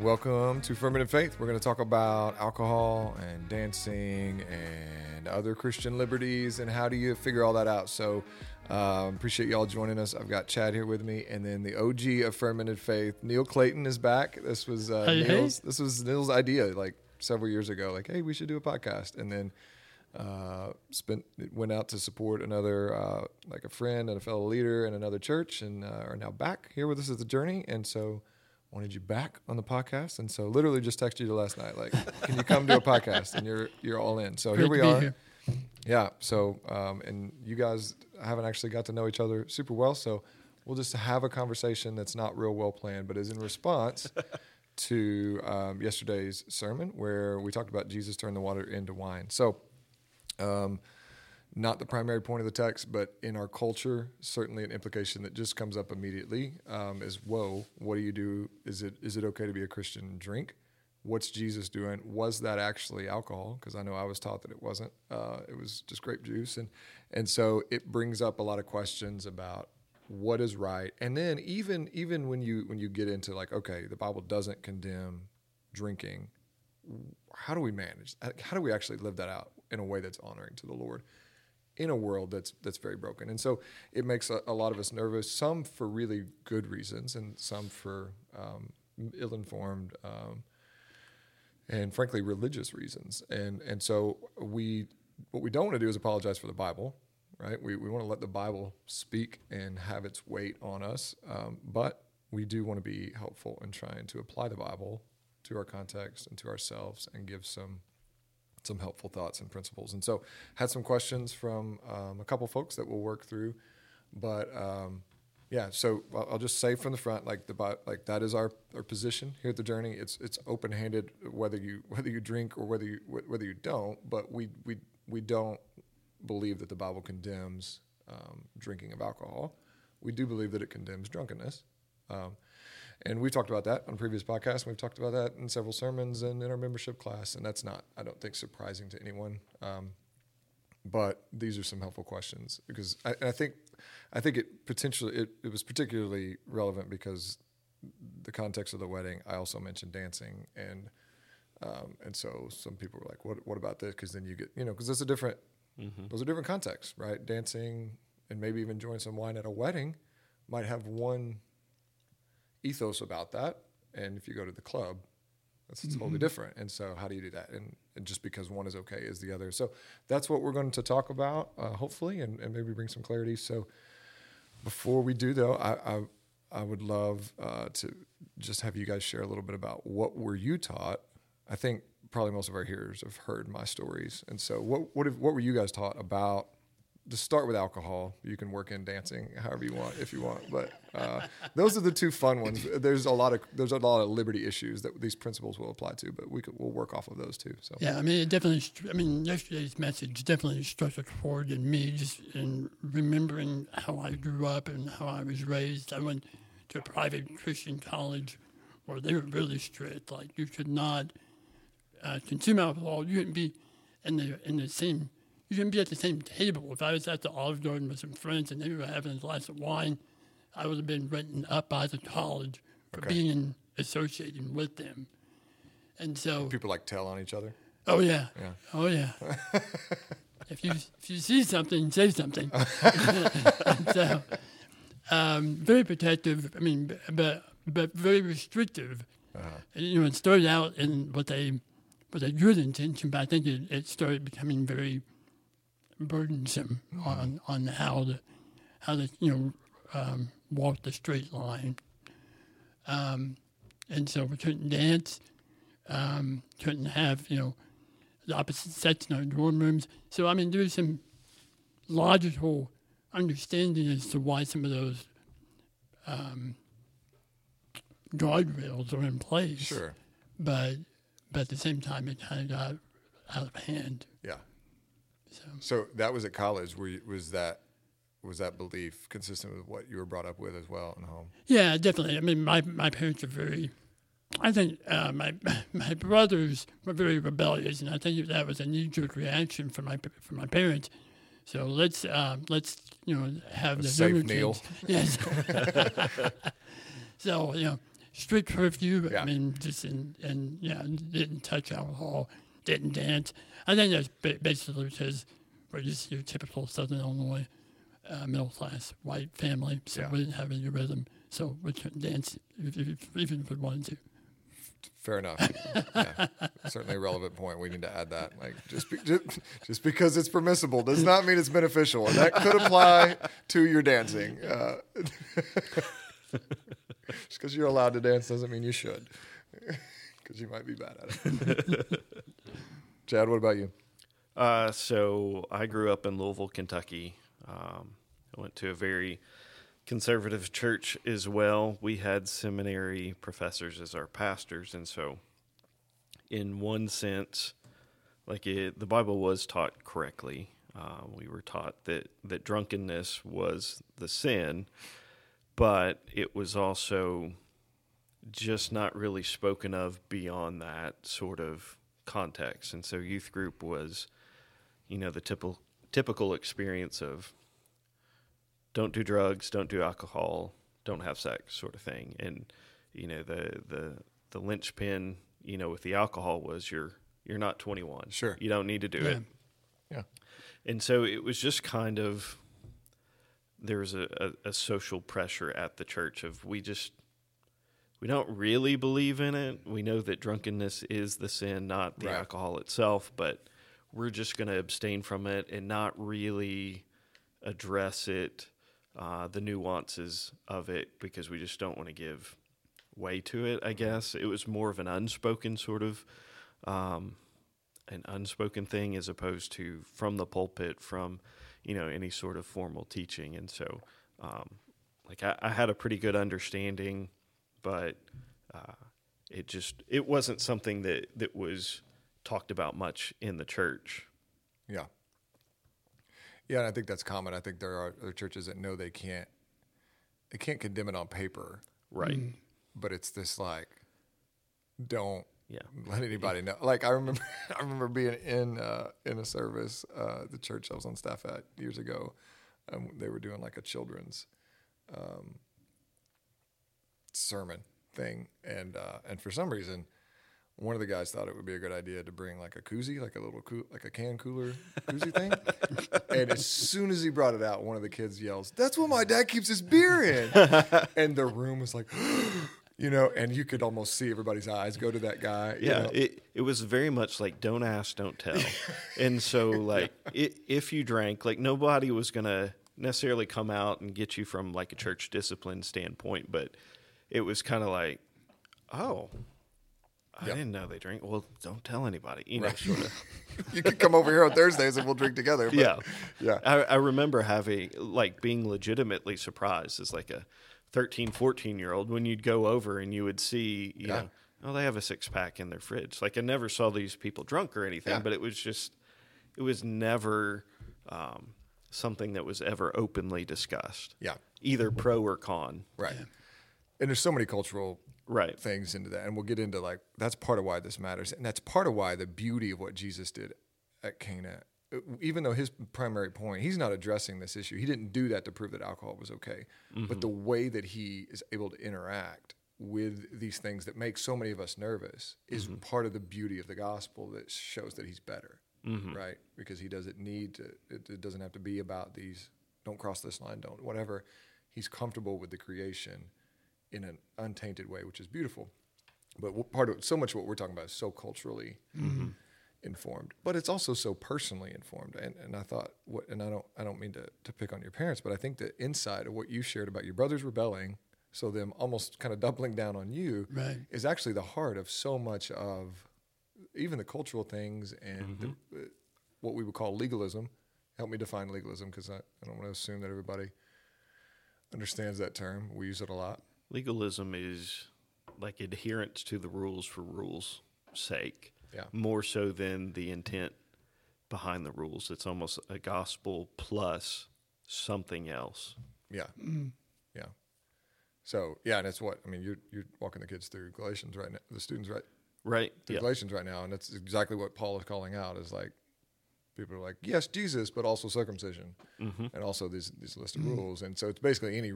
Welcome to Fermented Faith. We're going to talk about alcohol and dancing and other Christian liberties and how do you figure all that out. So, um, appreciate y'all joining us. I've got Chad here with me, and then the OG of Fermented Faith, Neil Clayton, is back. This was uh, Hey, hey. Neil's. This was Neil's idea, like several years ago. Like, hey, we should do a podcast, and then uh, spent went out to support another uh, like a friend and a fellow leader in another church, and uh, are now back here with us at the journey. And so, wanted you back on the podcast, and so literally just texted you last night, like, can you come to a podcast? And you're you're all in. So here we are. here. Yeah. So, um, and you guys haven't actually got to know each other super well. So, we'll just have a conversation that's not real well planned, but is in response to um, yesterday's sermon where we talked about Jesus turned the water into wine. So, um, not the primary point of the text, but in our culture, certainly an implication that just comes up immediately um, is, "Whoa, what do you do? Is it is it okay to be a Christian and drink? What's Jesus doing? Was that actually alcohol? Because I know I was taught that it wasn't. Uh, it was just grape juice, and and so it brings up a lot of questions about what is right. And then even even when you when you get into like, okay, the Bible doesn't condemn drinking. How do we manage? How do we actually live that out in a way that's honoring to the Lord? In a world that's that's very broken. And so it makes a, a lot of us nervous. Some for really good reasons, and some for um, ill-informed um, and frankly religious reasons. And and so we what we don't want to do is apologize for the Bible, right? We we want to let the Bible speak and have its weight on us, um, but we do want to be helpful in trying to apply the Bible to our context and to ourselves and give some some helpful thoughts and principles. And so, had some questions from um, a couple folks that we'll work through. But um, yeah, so I'll, just say from the front, like the like that is our, our position here at the journey. It's it's open handed whether you whether you drink or whether you whether you don't. But we we we don't believe that the Bible condemns um, drinking of alcohol. We do believe that it condemns drunkenness. And we've talked about that on previous podcasts. and We've talked about that in several sermons and in our membership class. And that's not, I don't think, surprising to anyone. Um, but these are some helpful questions because I, I think, I think it potentially it, it was particularly relevant because the context of the wedding. I also mentioned dancing and um, and so some people were like, "What? What about this?" Because then you get, you know, because it's a different, those are different contexts, right? Dancing and maybe even enjoying some wine at a wedding might have one ethos about that, and if you go to the club, that's totally different. And so, how do you do that? And, and just because one is okay is the other. So that's what we're going to talk about, uh, hopefully, and, and maybe bring some clarity. So before we do, though, I I, I would love uh, to just have you guys share a little bit about what were you taught. I think probably most of our hearers have heard my stories, and so what what have, what were you guys taught about? To start with alcohol, you can work in dancing however you want if you want, but uh, those are the two fun ones. There's a lot of there's a lot of liberty issues that these principles will apply to, but we could, we'll work off of those too. So Yeah, I mean, it definitely. I mean, yesterday's message definitely struck a chord in me, just in remembering how I grew up and how I was raised. I went to a private Christian college where they were really strict. Like you could not uh, consume alcohol. You couldn't be in the in the same. You couldn't be at the same table. If I was at the Olive Garden with some friends and they were having a glass of wine, I would have been written up by the college for Okay. being associated with them. And so, people like tell on each other. Oh yeah. Yeah. Oh yeah. if you if you see something, say something. so, um, very protective. I mean, but but very restrictive. And, You know, it started out in with a with a good intention, but I think it, it started becoming very burdensome on on how to how to you know um, walk the straight line. Um, and so we couldn't dance, um, couldn't have you know the opposite sex in our dorm rooms. So I mean, there's some logical understanding as to why some of those um, guardrails are in place. Sure. But but at the same time, it kind of got out of hand. Yeah. So So that was at college. Were you, was that was that belief consistent with what you were brought up with as well in home? yeah, definitely. I mean, my my parents are very. I think uh, my my brothers were very rebellious, and I think that was a knee jerk reaction from my from my parents. So let's uh, let's you know have the Safe Neil. Yes. so you know, strict curfew. Yeah. I mean, just in, and yeah, didn't touch alcohol, didn't dance. I think that's ba- basically because we're just your typical Southern Illinois uh, middle class white family, so Yeah. we didn't have any rhythm, so we couldn't dance if, if, even if we wanted to. Fair enough. Yeah. Certainly a relevant point. We need to add that. Like just, be, just just because it's permissible does not mean it's beneficial, and that could apply to your dancing. Uh, just because you're allowed to dance doesn't mean you should, because you might be bad at it. Chad, what about you? Uh, so I grew up in Louisville, Kentucky. Um, I went to a very conservative church as well. We had seminary professors as our pastors, and so, in one sense, like it, the Bible was taught correctly. Uh, we were taught that that drunkenness was the sin, but it was also just not really spoken of beyond that sort of context. And so, youth group was, you know, the typical typical experience of don't do drugs, don't do alcohol, don't have sex, sort of thing. And you know, the the the linchpin, you know, with the alcohol was you're you're not 21. Sure. you don't need to do Yeah. it. Yeah. And so it was just kind of there was a, a, a social pressure at the church of we just we don't really believe in it. We know that drunkenness is the sin, not the Right. alcohol itself, but we're just going to abstain from it and not really address it, uh, the nuances of it, because we just don't want to give way to it. I guess it was more of an unspoken sort of um, an unspoken thing as opposed to from the pulpit from you know any sort of formal teaching and so um, like I, I had a pretty good understanding but uh, it just it wasn't something that that was talked about much in the church Yeah. Yeah, and I think that's common. I think there are other churches that know they can't they can't condemn it on paper, right but it's this like don't yeah let anybody know. Like I remember, I remember being in uh, in a service, uh, the church I was on staff at years ago. Um, they were doing like a children's um, sermon thing, and uh, and for some reason, one of the guys thought it would be a good idea to bring like a koozie, like a little coo- like a can cooler koozie thing. and as soon as he brought it out, one of the kids yells, "That's what my dad keeps his beer in!" and the room was like. You know, and you could almost see everybody's eyes go to that guy. you yeah know? it, it was very much like don't ask don't tell and so like i if you drank like nobody was gonna necessarily come out and get you from like a church discipline standpoint but it was kind of like oh i Yep. didn't know they drink well don't tell anybody you know Right. sort of you could come over here on Thursdays and we'll drink together. But yeah yeah, I, I remember having like being legitimately surprised as like a 13 14 year old when you'd go over and you would see you Yeah. know oh they have a six pack in their fridge like i never saw these people drunk or anything Yeah. but it was just it was never um, something that was ever openly discussed yeah, either pro or con right. And there's so many cultural right things into that, and we'll get into like that's part of why this matters, and that's part of why the beauty of what Jesus did at Cana. uh, Even though his primary point, he's not addressing this issue. He didn't do that to prove that alcohol was okay. But mm-hmm. the way that he is able to interact with these things that make so many of us nervous is mm-hmm. part of the beauty of the gospel that shows that he's better, mm-hmm. right? Because he doesn't need to. It, it doesn't have to be about these. Don't cross this line. Don't whatever. He's comfortable with the creation in an untainted way, which is beautiful. But part of so much of what we're talking about is so culturally informed, but it's also so personally informed. And, and I thought, what, and I don't, I don't mean to, to pick on your parents, but I think the inside of what you shared about your brothers rebelling, so them almost kind of doubling down on you, Right. is actually the heart of so much of even the cultural things and the, uh, what we would call legalism. Help me define legalism because I, I don't want to assume that everybody understands that term. We use it a lot. Legalism is like adherence to the rules for rules sake Yeah. more so than the intent behind the rules it's almost a gospel plus something else Yeah. Yeah. So yeah, and it's what I mean. You're you're walking the kids through Galatians right now, the students right right through yeah Galatians right now, and that's exactly what Paul is calling out. Is like people are like, yes, Jesus, but also circumcision, Mm-hmm. and also these these list of rules, and so it's basically any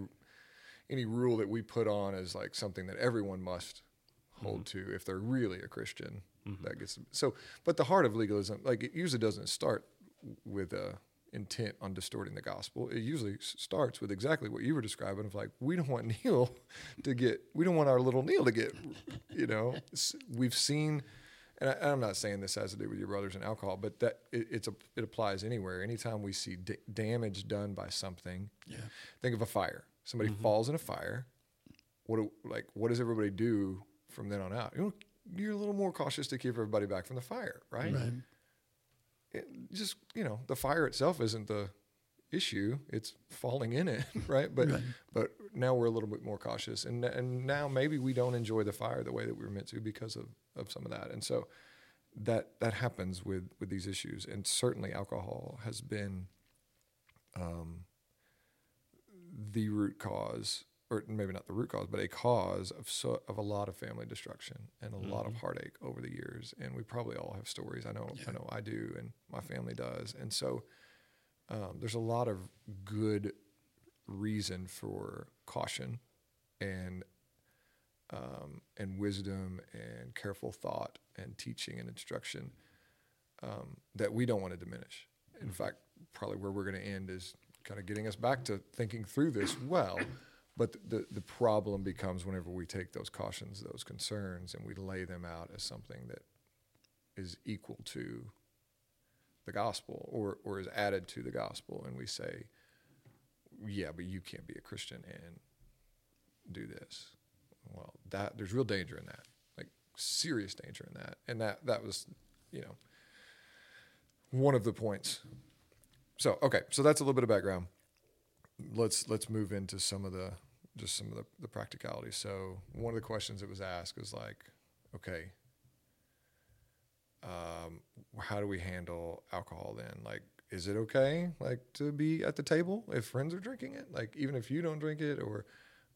any rule that we put on as like something that everyone must mm-hmm. hold to if they're really a Christian. Mm-hmm. That gets so. But the heart of legalism, like it usually doesn't start with a intent on distorting the gospel. It usually starts with exactly what you were describing of like we don't want Neil to get, we don't want our little Neil to get, you know. We've seen and I, I'm not saying this has to do with your brothers and alcohol, but that it, it's a, it applies anywhere. Anytime we see d- damage done by something, Yeah. think of a fire. Somebody falls in a fire. What do, like what does everybody do from then on out? You know, you're a little more cautious to keep everybody back from the fire, right? Right. It just you know, the fire itself isn't the issue; it's falling in it, right? But Right. but now we're a little bit more cautious, and and now maybe we don't enjoy the fire the way that we were meant to because of of some of that, and so that that happens with with these issues, and certainly alcohol has been um, the root cause, or maybe not the root cause, but a cause of so, of a lot of family destruction and a lot of heartache over the years. And we probably all have stories. I know, I know, I do, and my family does. And so um, there's a lot of good reason for caution and um, and wisdom and careful thought and teaching and instruction um, that we don't want to diminish. In fact, probably where we're going to end is kind of getting us back to thinking through this well. But the, the problem becomes whenever we take those cautions, those concerns, and we lay them out as something that is equal to the gospel or, or is added to the gospel, and we say, yeah, but you can't be a Christian and do this. Well, that there's real danger in that, like serious danger in that, and that that was, you know, one of the points. So okay, so that's a little bit of background. Let's let's move into some of the just some of the, the practicalities. So one of the questions that was asked was like, okay, um, how do we handle alcohol then? Like, is it okay like to be at the table if friends are drinking it? Like even if you don't drink it, or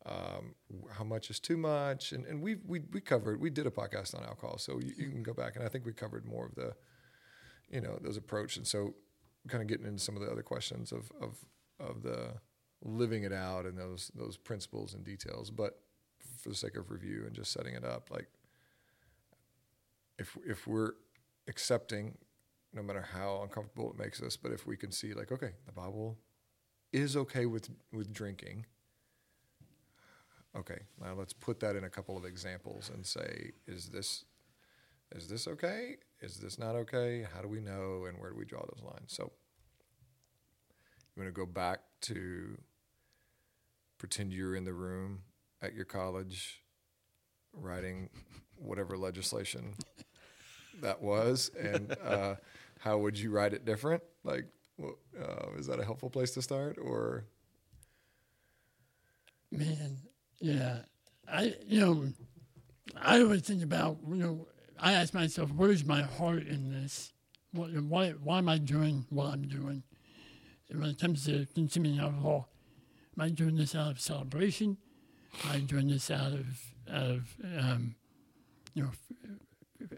um, how much is too much? And and we we we covered we did a podcast on alcohol, so you, you can go back and I think we covered more of the, you know, those approach. And so kind of getting into some of the other questions of of of the living it out and those those principles and details. But for the sake of review and just setting it up, like if if we're accepting, no matter how uncomfortable it makes us, but if we can see like, okay, the Bible is okay with with drinking. Okay, now let's put that in a couple of examples and say, is this is this okay? Is this not okay? How do we know and where do we draw those lines? So I'm going to go back to pretend you're in the room at your college writing whatever legislation that was, and uh, how would you write it different? Like, uh, is that a helpful place to start? Or Man, yeah. I, you know, I always think about, you know, I ask myself, where's my heart in this? What, why, why am I doing what I'm doing? When it comes to consuming alcohol, am I doing this out of celebration? Am I doing this out of, out of um, you know,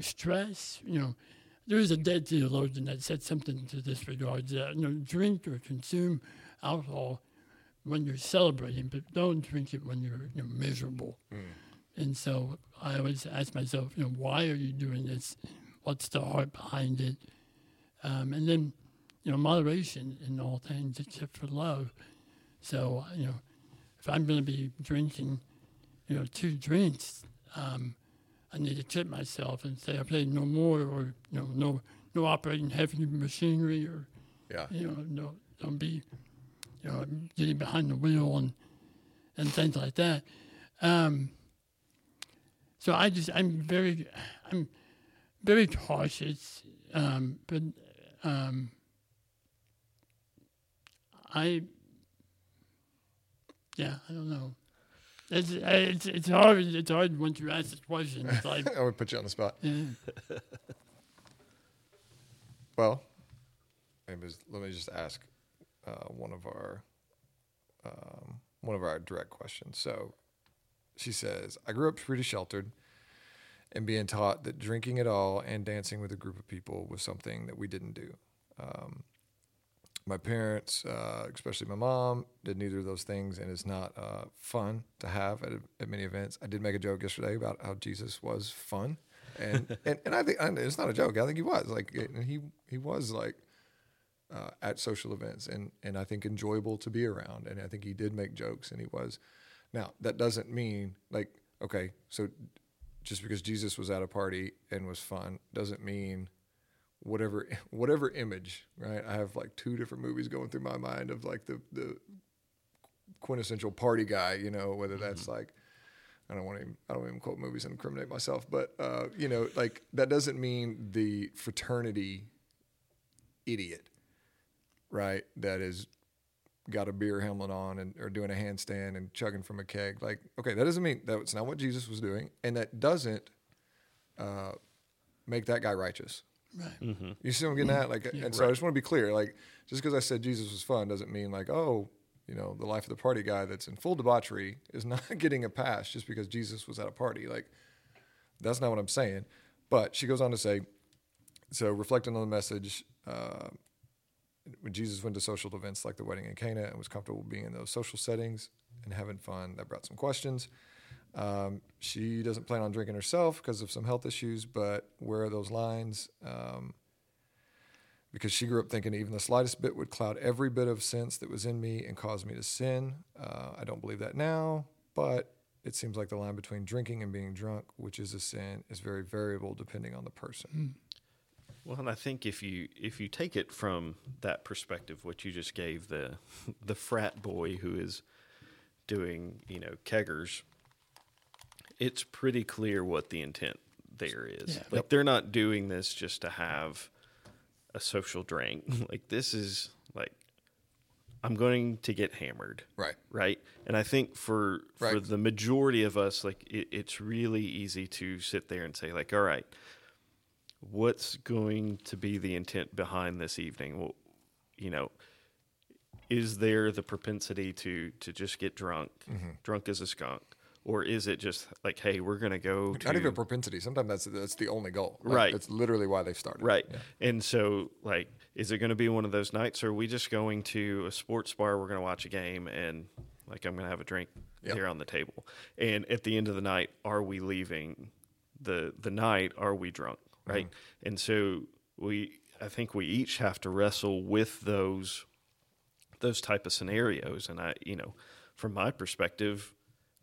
stress? You know, there is a dead theologian that said something to this regard that, you know, drink or consume alcohol when you're celebrating, but don't drink it when you're, you know, miserable. And so I always ask myself, you know, why are you doing this? What's the heart behind it? Um, and then, you know, moderation in all things except for love. So, you know, if I'm going to be drinking, you know, two drinks, um, I need to tip myself and say, okay, no more, or you know, no, no operating heavy machinery, or yeah, you know, no, don't be, you know, getting behind the wheel and and things like that. Um, so I just, I'm very, I'm very cautious, um, but um, I, yeah, I don't know. It's, it's it's hard. It's hard once you ask this question. It's like, I would put you on the spot. yeah, Well, let me just ask uh, one of our um, one of our direct questions. So, she says, "I grew up pretty sheltered, and being taught that drinking at all and dancing with a group of people was something that we didn't do. Um, my parents, uh, especially my mom, did neither of those things, and it's not uh, fun to have at, at many events. I did make a joke yesterday about how Jesus was fun, and and, and I think and it's not a joke. I think he was like, and he he was like uh, at social events, and and I think enjoyable to be around, and I think he did make jokes, and he was. Now that doesn't mean like okay, so just because Jesus was at a party and was fun doesn't mean whatever whatever image, right? I have like two different movies going through my mind of like the the quintessential party guy, you know, whether that's mm-hmm. like I don't want to even, I don't even quote movies and incriminate myself, but uh, you know, like that doesn't mean the fraternity idiot, right? That is got a beer helmet on and or doing a handstand and chugging from a keg. Like, okay, that doesn't mean that's not what Jesus was doing, and that doesn't uh, make that guy righteous. Right. Mm-hmm. You see what I'm getting at? Like, yeah, and so right. I just want to be clear. Like, just because I said Jesus was fun doesn't mean like, oh, you know, the life of the party guy that's in full debauchery is not getting a pass just because Jesus was at a party. Like, that's not what I'm saying. But she goes on to say, so reflecting on the message, uh, when Jesus went to social events like the wedding in Cana and was comfortable being in those social settings and having fun, that brought some questions. Um, she doesn't plan on drinking herself because of some health issues, but where are those lines? Um, because she grew up thinking even the slightest bit would cloud every bit of sense that was in me and cause me to sin. Uh, I don't believe that now, but it seems like the line between drinking and being drunk, which is a sin, is very variable depending on the person. Mm. Well, and I think if you if you take it from that perspective, what you just gave the the frat boy who is doing you know keggers it's pretty clear what the intent there is. Yeah. Like yep. they're not doing this just to have a social drink. like this is like I'm going to get hammered. Right. Right. And I think for right. for the majority of us, like it, it's really easy to sit there and say, like, all right, what's going to be the intent behind this evening? Well, you know, is there the propensity to to just get drunk, mm-hmm. drunk as a skunk? or is it just like, hey, we're going to go Not even propensity. Sometimes that's that's the only goal. Like, right. That's literally why they started. Right. Yeah. And so, like, is it going to be one of those nights, or are we just going to a sports bar? We're going to watch a game, and like, I'm going to have a drink yep. here on the table. And at the end of the night, are we leaving the the night? Are we drunk? Right. Mm-hmm. And so we, I think we each have to wrestle with those those type of scenarios. And I, you know, from my perspective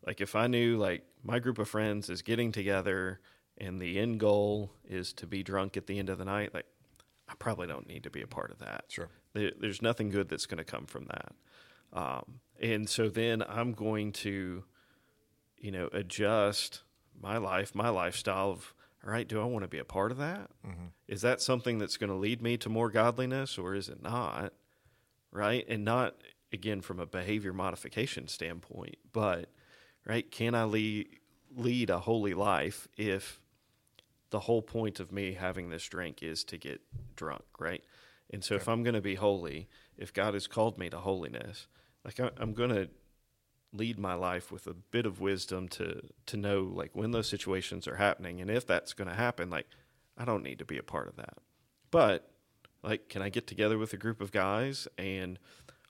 like if I knew like my group of friends is getting together and the end goal is to be drunk at the end of the night, like I probably don't need to be a part of that. Sure. There, there's nothing good that's going to come from that. Um, and so then I'm going to, you know, adjust my life, my lifestyle of, all right, do I want to be a part of that? Mm-hmm. Is that something that's going to lead me to more godliness or is it not? Right. And not, again, from a behavior modification standpoint, but right? Can I lead, lead a holy life if the whole point of me having this drink is to get drunk, right? And so, okay. if I'm going to be holy, if God has called me to holiness, like I, I'm going to lead my life with a bit of wisdom to to know like when those situations are happening, and if that's going to happen, like I don't need to be a part of that. But like, can I get together with a group of guys and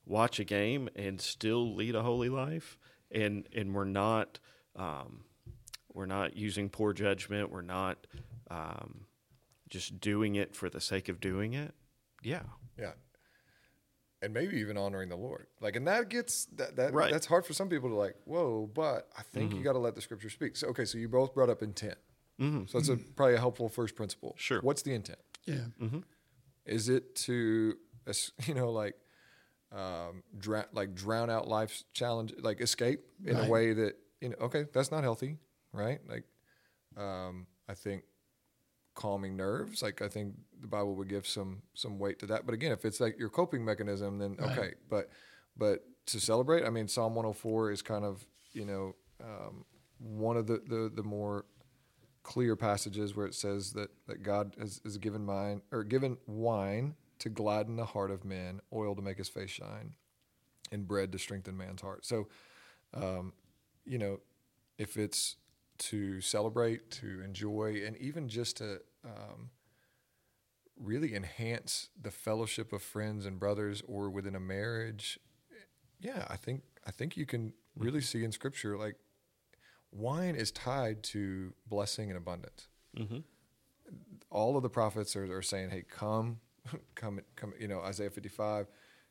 watch a game and still lead a holy life? and and we're not um, we're not using poor judgment. We're not um, just doing it for the sake of doing it. Yeah, yeah, and maybe even honoring the Lord. Like, and that gets that that right. that's hard for some people to like. Whoa, but I think mm-hmm. you got to let the Scripture speak. So okay, so you both brought up intent. Mm-hmm. So that's a, probably a helpful first principle. Sure. What's the intent? Yeah. Mm-hmm. Is it to, you know, like um, dra- like drown out life's challenge, like escape in right. a way that you know. Okay, that's not healthy, right? Like, um, I think calming nerves. Like, I think the Bible would give some some weight to that. But again, if it's like your coping mechanism, then okay. Right. But but to celebrate, I mean, Psalm 104 is kind of you know um, one of the, the the more clear passages where it says that that God has, has given mine or given wine to gladden the heart of men, oil to make his face shine, and bread to strengthen man's heart. So, um, you know, if it's to celebrate, to enjoy, and even just to um, really enhance the fellowship of friends and brothers or within a marriage, yeah, I think I think you can really see in Scripture like wine is tied to blessing and abundance. Mm-hmm. All of the prophets are, are saying, "Hey, come, come, come." You know, Isaiah fifty-five,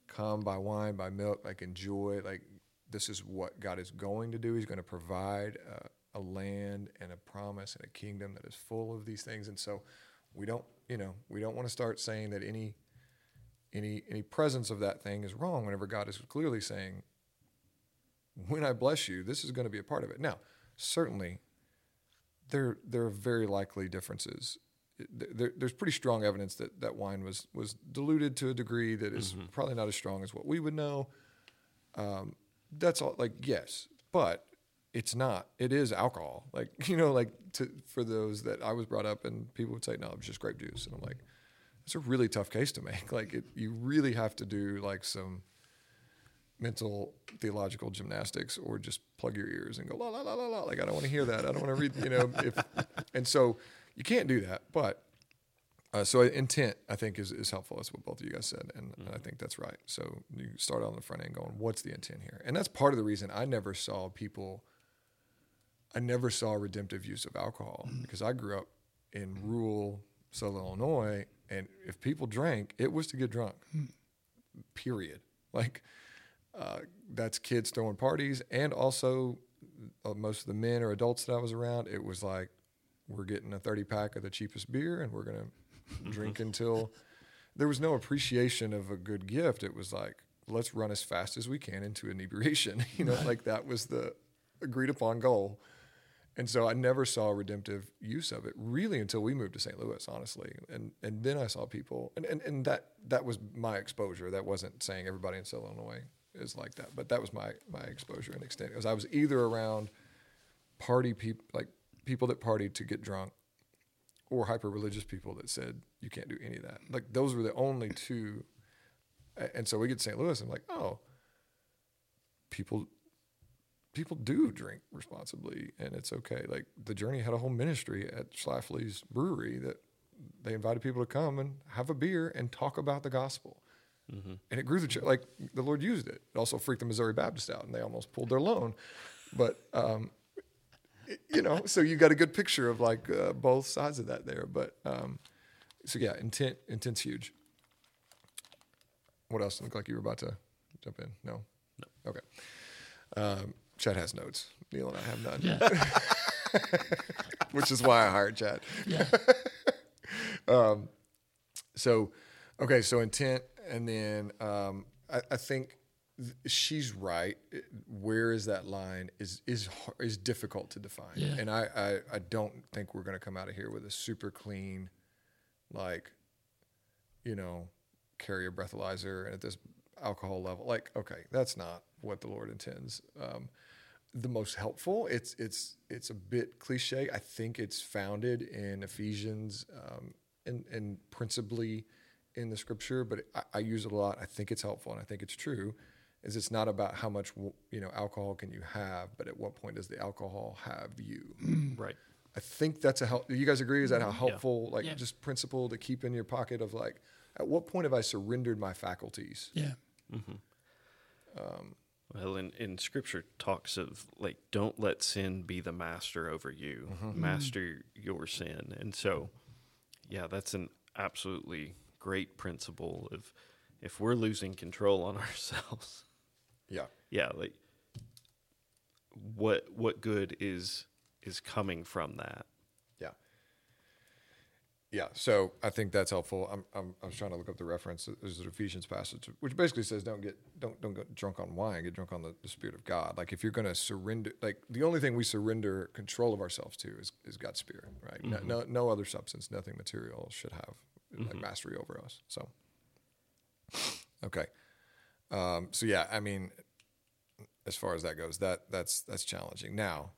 come buy wine, buy milk, like enjoy. Like this is what God is going to do. He's going to provide a, land and a promise and a kingdom that is full of these things. And so, we don't, you know, we don't want to start saying that any any any presence of that thing is wrong whenever God is clearly saying, "When I bless you, this is going to be a part of it." Now, certainly, there there are very likely differences. There, there's pretty strong evidence that that wine was was diluted to a degree that is probably not as strong as what we would know. Um, that's all. Like yes, but it's not. It is alcohol. Like you know, like to, for those that I was brought up, and people would say, "No, it's just grape juice," and I'm like, it's a really tough case to make. Like it, you really have to do like some mental theological gymnastics or just plug your ears and go la la la la la. Like I don't want to hear that. I don't want to read. You know, if and so you can't do that. But uh, so intent, I think, is, is helpful. That's what both of you guys said, and, and I think that's right. So you start on the front end going, what's the intent here? And that's part of the reason I never saw people. I never saw redemptive use of alcohol because I grew up in rural Southern Illinois, and if people drank, it was to get drunk. Period. Like uh, that's kids throwing parties, and also uh, most of the men or adults that I was around, it was like we're getting a thirty pack of the cheapest beer, and we're gonna drink until there was no appreciation of a good gift. It was like let's run as fast as we can into inebriation. You know, like that was the agreed upon goal. And so I never saw redemptive use of it really until we moved to St. Louis, honestly. And and then I saw people and, and, and that that was my exposure. That wasn't saying everybody in Southern Illinois is like that, but that was my my exposure and extent. Because I was either around party people like people that partied to get drunk or hyper religious people that said you can't do any of that. Like those were the only two. And so we get to St. Louis, and I'm like, oh, people people do drink responsibly, and it's okay. Like the Journey had a whole ministry at Schlafly's Brewery that they invited people to come and have a beer and talk about the gospel. And it grew the church. Like the Lord used it. It also freaked the Missouri Baptist out, and they almost pulled their loan. But um, you know, so you got a good picture of like uh, both sides of that there. But um, so yeah, intent intent's huge. What else? Look like you were about to jump in. No. No. Okay. Um, Chad has notes. Neil and I have none, Yeah. which is why I hired Chad. Yeah. um, So, okay, so intent, and then um, I, I think th- she's right. Where is that line is is is difficult to define, Yeah. and I, I I don't think we're going to come out of here with a super clean, like, you know, carry a breathalyzer and at this alcohol level. Like, okay, that's not what the Lord intends. Um, the most helpful. It's it's it's a bit cliche. I think it's founded in Ephesians um, and and principally in the Scripture, but I, I use it a lot. I think it's helpful and I think it's true. Is it's not about how much you know alcohol can you have, but at what point does the alcohol have you? Right. I think that's a help. Do you guys agree? Is that how helpful, like Yeah. just principle to keep in your pocket of like, at what point have I surrendered my faculties? Yeah. Well, in, in scripture talks of like, don't let sin be the master over you, mm-hmm. master your sin. And so, yeah, that's an absolutely great principle of if we're losing control on ourselves, Yeah. yeah, like what what good is is coming from that? Yeah. So I think that's helpful. I'm, I'm, I was trying to look up the reference. There's an Ephesians passage, which basically says, don't get, don't, don't get drunk on wine, get drunk on the, the spirit of God. Like if you're going to surrender, like the only thing we surrender control of ourselves to is, is God's spirit, right? No, no, no other substance, nothing material should have like mastery over us. So, okay. Um, so yeah, I mean, as far as that goes, that that's, that's challenging. Now,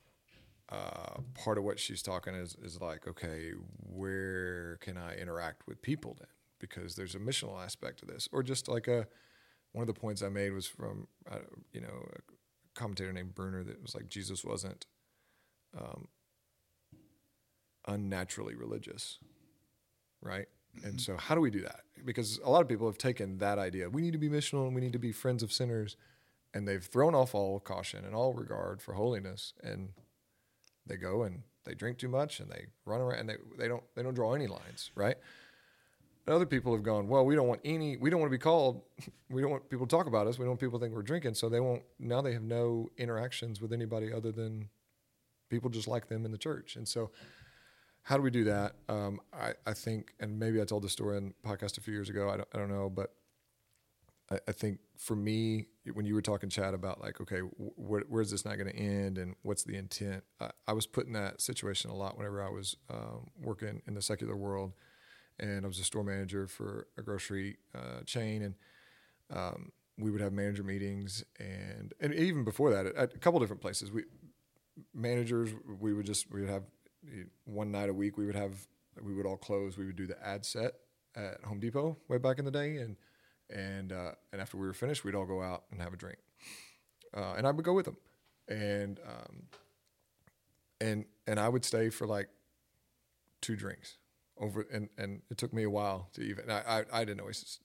uh, part of what she's talking is is like, okay, where can I interact with people then? Because there's a missional aspect to this, or just like a one of the points I made was from uh, you know a commentator named Bruner that was like Jesus wasn't um, unnaturally religious, right? And so, how do we do that? Because a lot of people have taken that idea. We need to be missional and we need to be friends of sinners, and they've thrown off all caution and all regard for holiness, and they go and they drink too much and they run around and they, they don't they don't draw any lines, right? And other people have gone, well, we don't want any, we don't want to be called, we don't want people to talk about us, we don't want people to think we're drinking, so they won't. Now they have no interactions with anybody other than people just like them in the church, and so how do we do that? Um, I, I think, and maybe I told the story in podcast a few years ago. I don't, I don't know, but I, I think for me, when you were talking, Chad, about like, okay, wh- where's this not going to end, and what's the intent? I, I, was put in that situation a lot whenever I was um, working in the secular world, and I was a store manager for a grocery uh, chain, and um, we would have manager meetings, and and even before that, at a couple different places, we managers we would just we would have one night a week we would have we would all close. We would do the ad set at Home Depot way back in the day, and and uh, and after we were finished, we'd all go out and have a drink, uh, and I would go with them, and um, and and I would stay for like two drinks over, and and it took me a while to even. I I, I didn't always.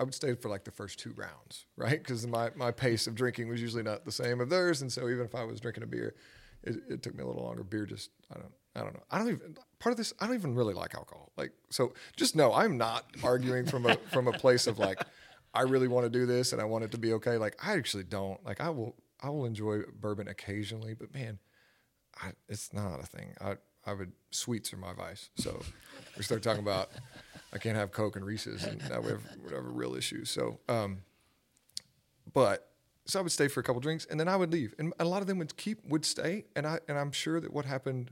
I would stay for like the first two rounds, right? Because my, my pace of drinking was usually not the same of theirs, and so even if I was drinking a beer, it, it took me a little longer. Beer just I don't I don't know. I don't even part of this. I don't even really like alcohol. Like so, just know I'm not arguing from a from a place of like I really want to do this and I want it to be okay. Like I actually don't. Like I will I will enjoy bourbon occasionally, but man, I, it's not a thing. I I would sweets are my vice. So we start talking about I can't have Coke and Reese's, and now we have whatever real issues. So, um, but so I would stay for a couple drinks and then I would leave. And a lot of them would keep would stay. And I and I'm sure that what happened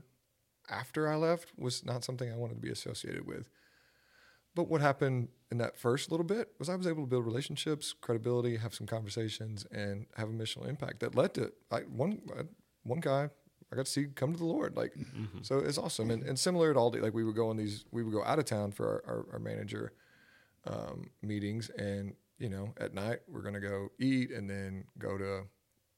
after I left was not something I wanted to be associated with. But what happened in that first little bit was I was able to build relationships, credibility, have some conversations, and have a missional impact that led to like one one guy I got to see come to the Lord. Like, mm-hmm. so it's awesome. And, and similar at Aldi, like we would go on these, we would go out of town for our, our, our manager um, meetings, and you know, at night we're gonna go eat and then go to,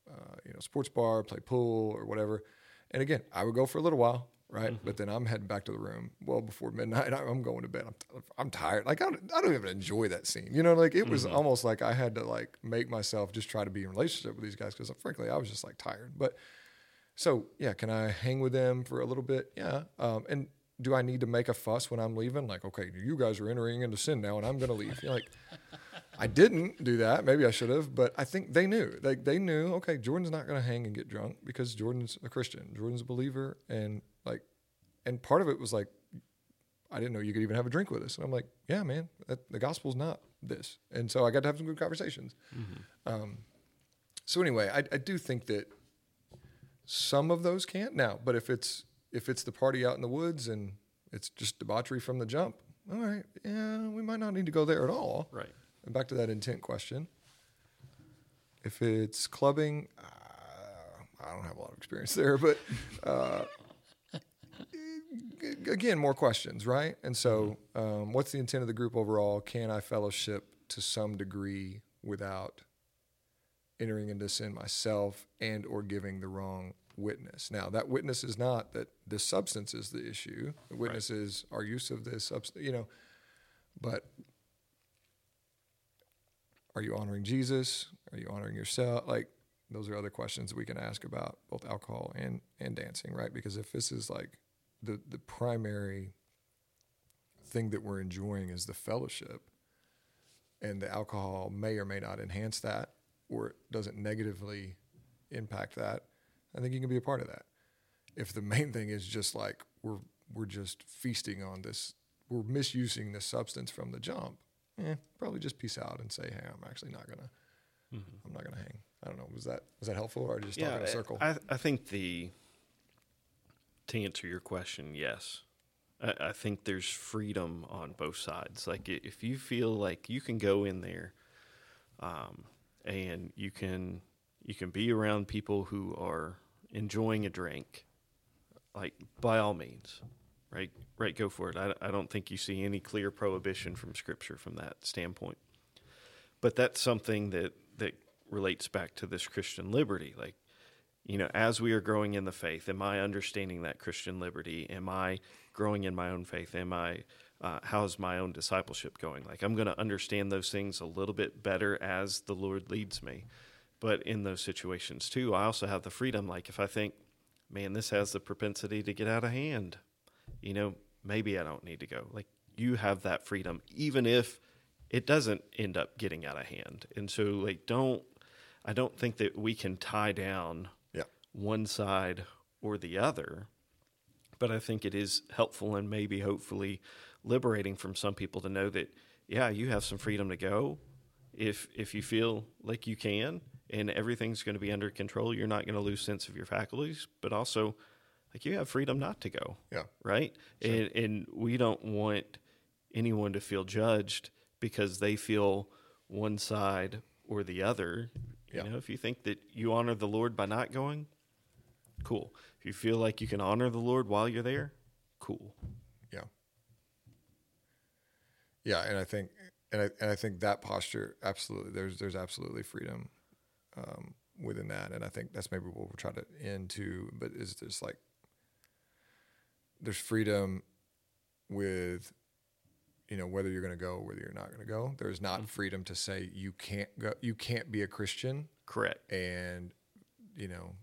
uh, you know, sports bar, play pool or whatever. And again, I would go for a little while, right? Mm-hmm. But then I'm heading back to the room well before midnight. I'm going to bed. I'm, I'm tired. Like I don't, I don't even enjoy that scene. You know, like it was mm-hmm. almost like I had to like make myself just try to be in relationship with these guys because frankly I was just like tired. But so yeah, can I hang with them for a little bit? Yeah. Um, and do I need to make a fuss when I'm leaving? Like, okay, you guys are entering into sin now, and I'm going to leave. You're like, I didn't do that. Maybe I should have, but I think they knew. They they knew. Okay, Jordan's not going to hang and get drunk because Jordan's a Christian. Jordan's a believer, and like, and part of it was like, I didn't know you could even have a drink with us, and I'm like, yeah, man, that, the gospel's not this, and so I got to have some good conversations. Mm-hmm. Um, so anyway, I, I do think that some of those can't now, but if it's if it's the party out in the woods and it's just debauchery from the jump, all right, yeah, we might not need to go there at all. Right. And back to that intent question. If it's clubbing, uh, I don't have a lot of experience there, but uh, again, more questions, right? And so, um, what's the intent of the group overall? Can I fellowship to some degree without entering into sin myself and or giving the wrong witness. Now, that witness is not that this substance is the issue. The witness right. is our use of this substance, you know. But are you honoring Jesus? Are you honoring yourself? Like, those are other questions that we can ask about both alcohol and, and dancing, right? Because if this is like the, the primary thing that we're enjoying is the fellowship, and the alcohol may or may not enhance that, or it doesn't negatively impact that, I think you can be a part of that. If the main thing is just like we're we're just feasting on this, we're misusing this substance from the jump. Eh, probably just peace out and say, hey, I'm actually not gonna, mm-hmm. I'm not gonna hang. I don't know. Was that was that helpful or just yeah, talking in a circle? I, I think the to answer your question, yes. I, I think there's freedom on both sides. Like if you feel like you can go in there, um, and you can you can be around people who are enjoying a drink, like by all means, right? Right, go for it. I, I don't think you see any clear prohibition from Scripture from that standpoint. But that's something that that relates back to this Christian liberty. Like, you know, as we are growing in the faith, am I understanding that Christian liberty? Am I growing in my own faith? Am I uh, how's my own discipleship going? Like I'm going to understand those things a little bit better as the Lord leads me. But in those situations too, I also have the freedom. Like if I think, man, this has the propensity to get out of hand, you know, maybe I don't need to go. Like you have that freedom, even if it doesn't end up getting out of hand. And so, like, don't I don't think that we can tie down. One side or the other. But I think it is helpful and maybe hopefully liberating from some people to know that yeah, you have some freedom to go if if you feel like you can and everything's going to be under control, you're not going to lose sense of your faculties, but also like you have freedom not to go. Yeah. Right? And and we don't want anyone to feel judged because they feel one side or the other. Yeah. You know, if you think that you honor the Lord by not going, cool. If you feel like you can honor the Lord while you're there, cool. Yeah. Yeah, and I think and I and I think that posture absolutely there's there's absolutely freedom um, within that, and I think that's maybe what we'll try to end to. But is just like there's freedom with you know whether you're going to go or whether you're not going to go. There's not freedom to say you can't go, you can't be a Christian Correct. and you know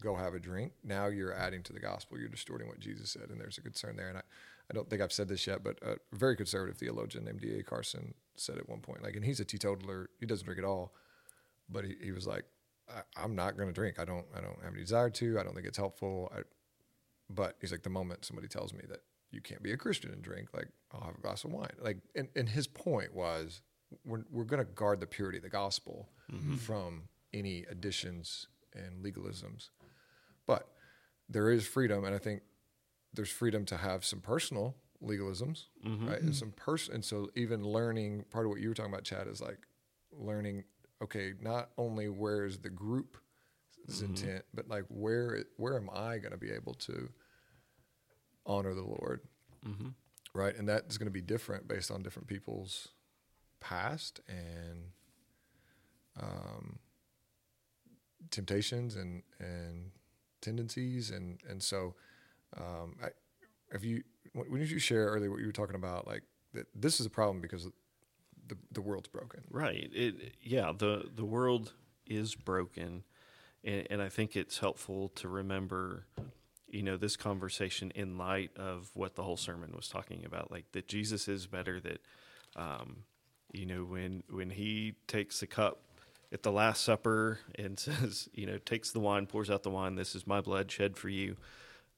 go have a drink. Now you're adding to the gospel. You're distorting what jesus said and there's a concern there. And i, I don't think i've said this yet but a very conservative theologian named D.A. Carson said at one point like and he's a teetotaler. He doesn't drink at all but he, he was like I, i'm not going to drink. I don't i don't have any desire to. I don't think it's helpful. I, but he's like the moment somebody tells me that you can't be a christian and drink like i'll have a glass of wine. Like and, and his point was we're, we're going to guard the purity of the gospel mm-hmm. from any additions and legalisms but there is freedom and i think there's freedom to have some personal legalisms mm-hmm. right? And mm-hmm. some person and so even learning part of what you were talking about chad is like learning okay not only where is the group's mm-hmm. intent but like where where am i going to be able to honor the lord? Right? And that's going to be different based on different people's past and um, temptations and and tendencies and and so um, I, if you when did you share earlier what you were talking about like that this is a problem because the the world's broken Right. It yeah, the the world is broken and, and I think it's helpful to remember you know this conversation in light of what the whole sermon was talking about like that Jesus is better that um, you know when when he takes the cup at the last supper and says you know takes the wine pours out the wine this is my blood shed for you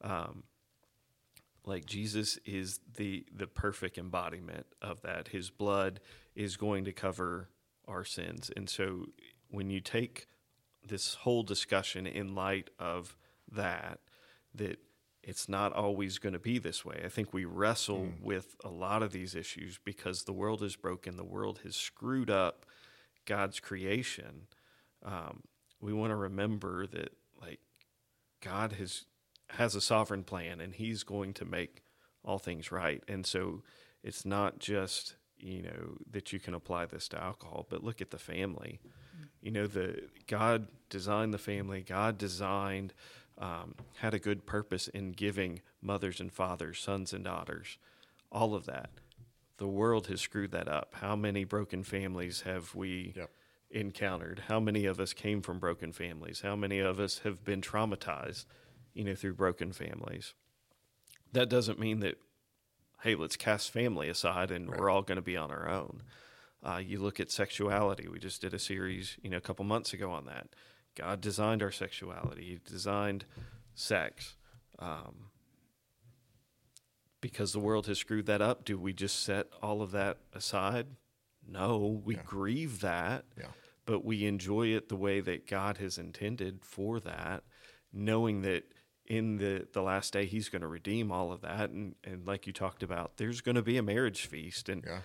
um, like Jesus is the the perfect embodiment of that. His blood is going to cover our sins. And so when you take this whole discussion in light of that that it's not always going to be this way. I think we wrestle with a lot of these issues because the world is broken, the world has screwed up God's creation. Um, we want to remember that like God has has a sovereign plan and he's going to make all things right. And so it's not just, you know, that you can apply this to alcohol, but look at the family. You know, the God designed the family, God designed um, had a good purpose in giving mothers and fathers, sons and daughters, all of that. The world has screwed that up. How many broken families have we Yep. encountered? How many of us came from broken families? How many of us have been traumatized, you know, through broken families? That doesn't mean that, hey, let's cast family aside and we're all going to be on our own. Uh, you look at sexuality. We just did a series, you know, a couple months ago on that. God designed our sexuality. He designed sex. Um, because the world has screwed that up, do we just set all of that aside? No, we Yeah. grieve that, Yeah. but we enjoy it the way that God has intended for that, knowing that in the, the last day He's going to redeem all of that. And, and like you talked about, there's going to be a marriage feast. And Yeah.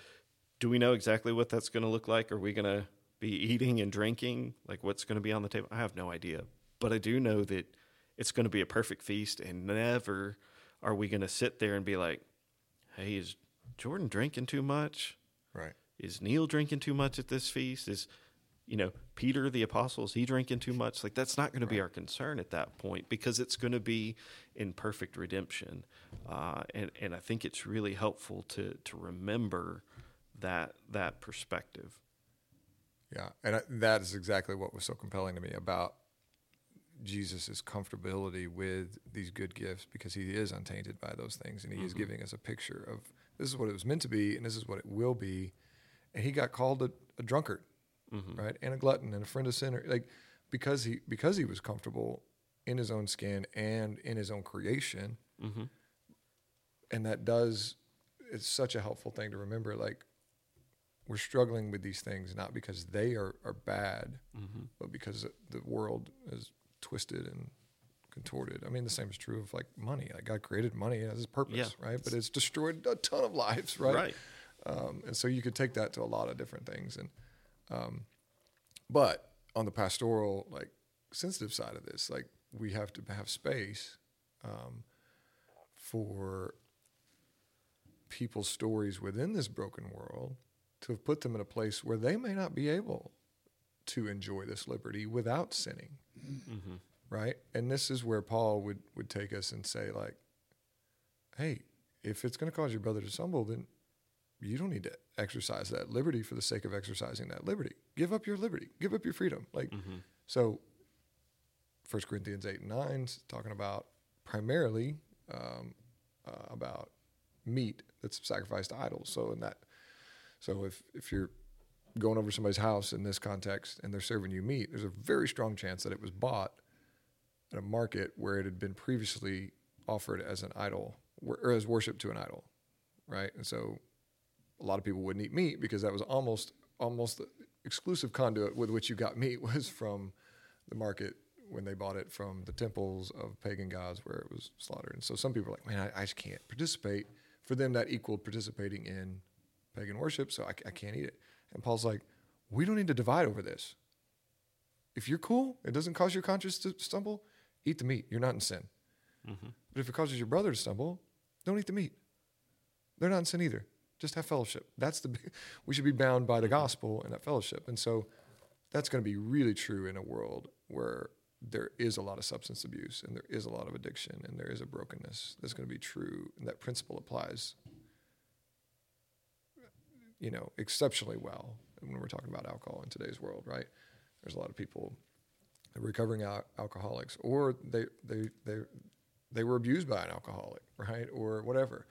do we know exactly what that's going to look like? Are we going to be eating and drinking? Like what's going to be on the table? I have no idea. But I do know that it's going to be a perfect feast, and never are we going to sit there and be like, hey, is Jordan drinking too much? Right. Is Neil drinking too much at this feast? Is you know, Peter the apostle, is he drinking too much? Like that's not going to be our concern at that point because it's going to be in perfect redemption. Uh, and, and I think it's really helpful to, to remember that, that perspective. Yeah, and I, that is exactly what was so compelling to me about Jesus' comfortability with these good gifts because he is untainted by those things and he is mm-hmm. giving us a picture of this is what it was meant to be and this is what it will be. And he got called a, a drunkard, mm-hmm. right? And a glutton and a friend of sinner. Like because he because he was comfortable in his own skin and in his own creation. Mm-hmm. And that does it's such a helpful thing to remember like we're struggling with these things not because they are, are bad, but because the world is twisted and contorted. I mean, the same is true of like money. Like God created money as his purpose, Yeah. right? But it's destroyed a ton of lives, right? Right. Um, and so you could take that to a lot of different things. And um, but on the pastoral, like sensitive side of this, like we have to have space um, for people's stories within this broken world to have put them in a place where they may not be able to enjoy this liberty without sinning right? And this is where paul would would take us and say like hey if it's going to cause your brother to stumble then you don't need to exercise that liberty for the sake of exercising that liberty. Give up your liberty. Give up your freedom. Like so 1 corinthians 8 and 9 's talking about primarily um, uh, about meat that's sacrificed to idols. So in that so if if you're going over somebody's house in this context and they're serving you meat, there's a very strong chance that it was bought at a market where it had been previously offered as an idol or as worship to an idol, right? And so a lot of people wouldn't eat meat because that was almost almost the exclusive conduit with which you got meat was from the market when they bought it from the temples of pagan gods where it was slaughtered. And so some people are like, man, I, I just can't participate. For them, that equaled participating in pagan worship, so I, I can't eat it. And Paul's like, we don't need to divide over this. If you're cool, it doesn't cause your conscience to stumble, eat the meat. You're not in sin. Mm-hmm. But if it causes your brother to stumble, don't eat the meat. They're not in sin either. Just have fellowship. That's the we should be bound by the mm-hmm. gospel and that fellowship. And so that's going to be really true in a world where there is a lot of substance abuse and there is a lot of addiction and there is a brokenness. That's going to be true, and that principle applies you know, exceptionally well when we're talking about alcohol in today's world, right? There's a lot of people recovering al- alcoholics, or they they they they were abused by an alcoholic, right, or whatever,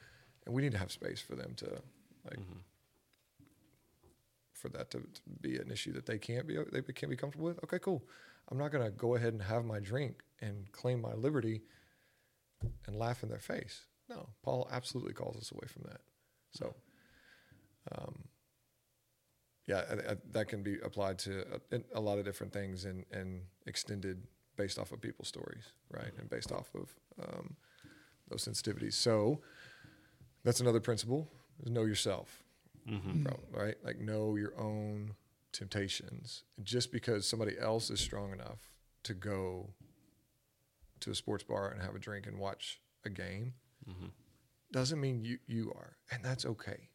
and we need to have space for them to like mm-hmm. for that to, to be an issue that they can't be they can't be comfortable with. Okay, cool. I'm not going to go ahead and have my drink and claim my liberty and laugh in their face. No, Paul absolutely calls us away from that. So um, yeah, I, I, that can be applied to a, a lot of different things and, and extended based off of people's stories, right? And based off of um, those sensitivities. So that's another principle is know yourself, bro, right? Like know your own temptations. And just because somebody else is strong enough to go to a sports bar and have a drink and watch a game doesn't mean you, you are. And that's okay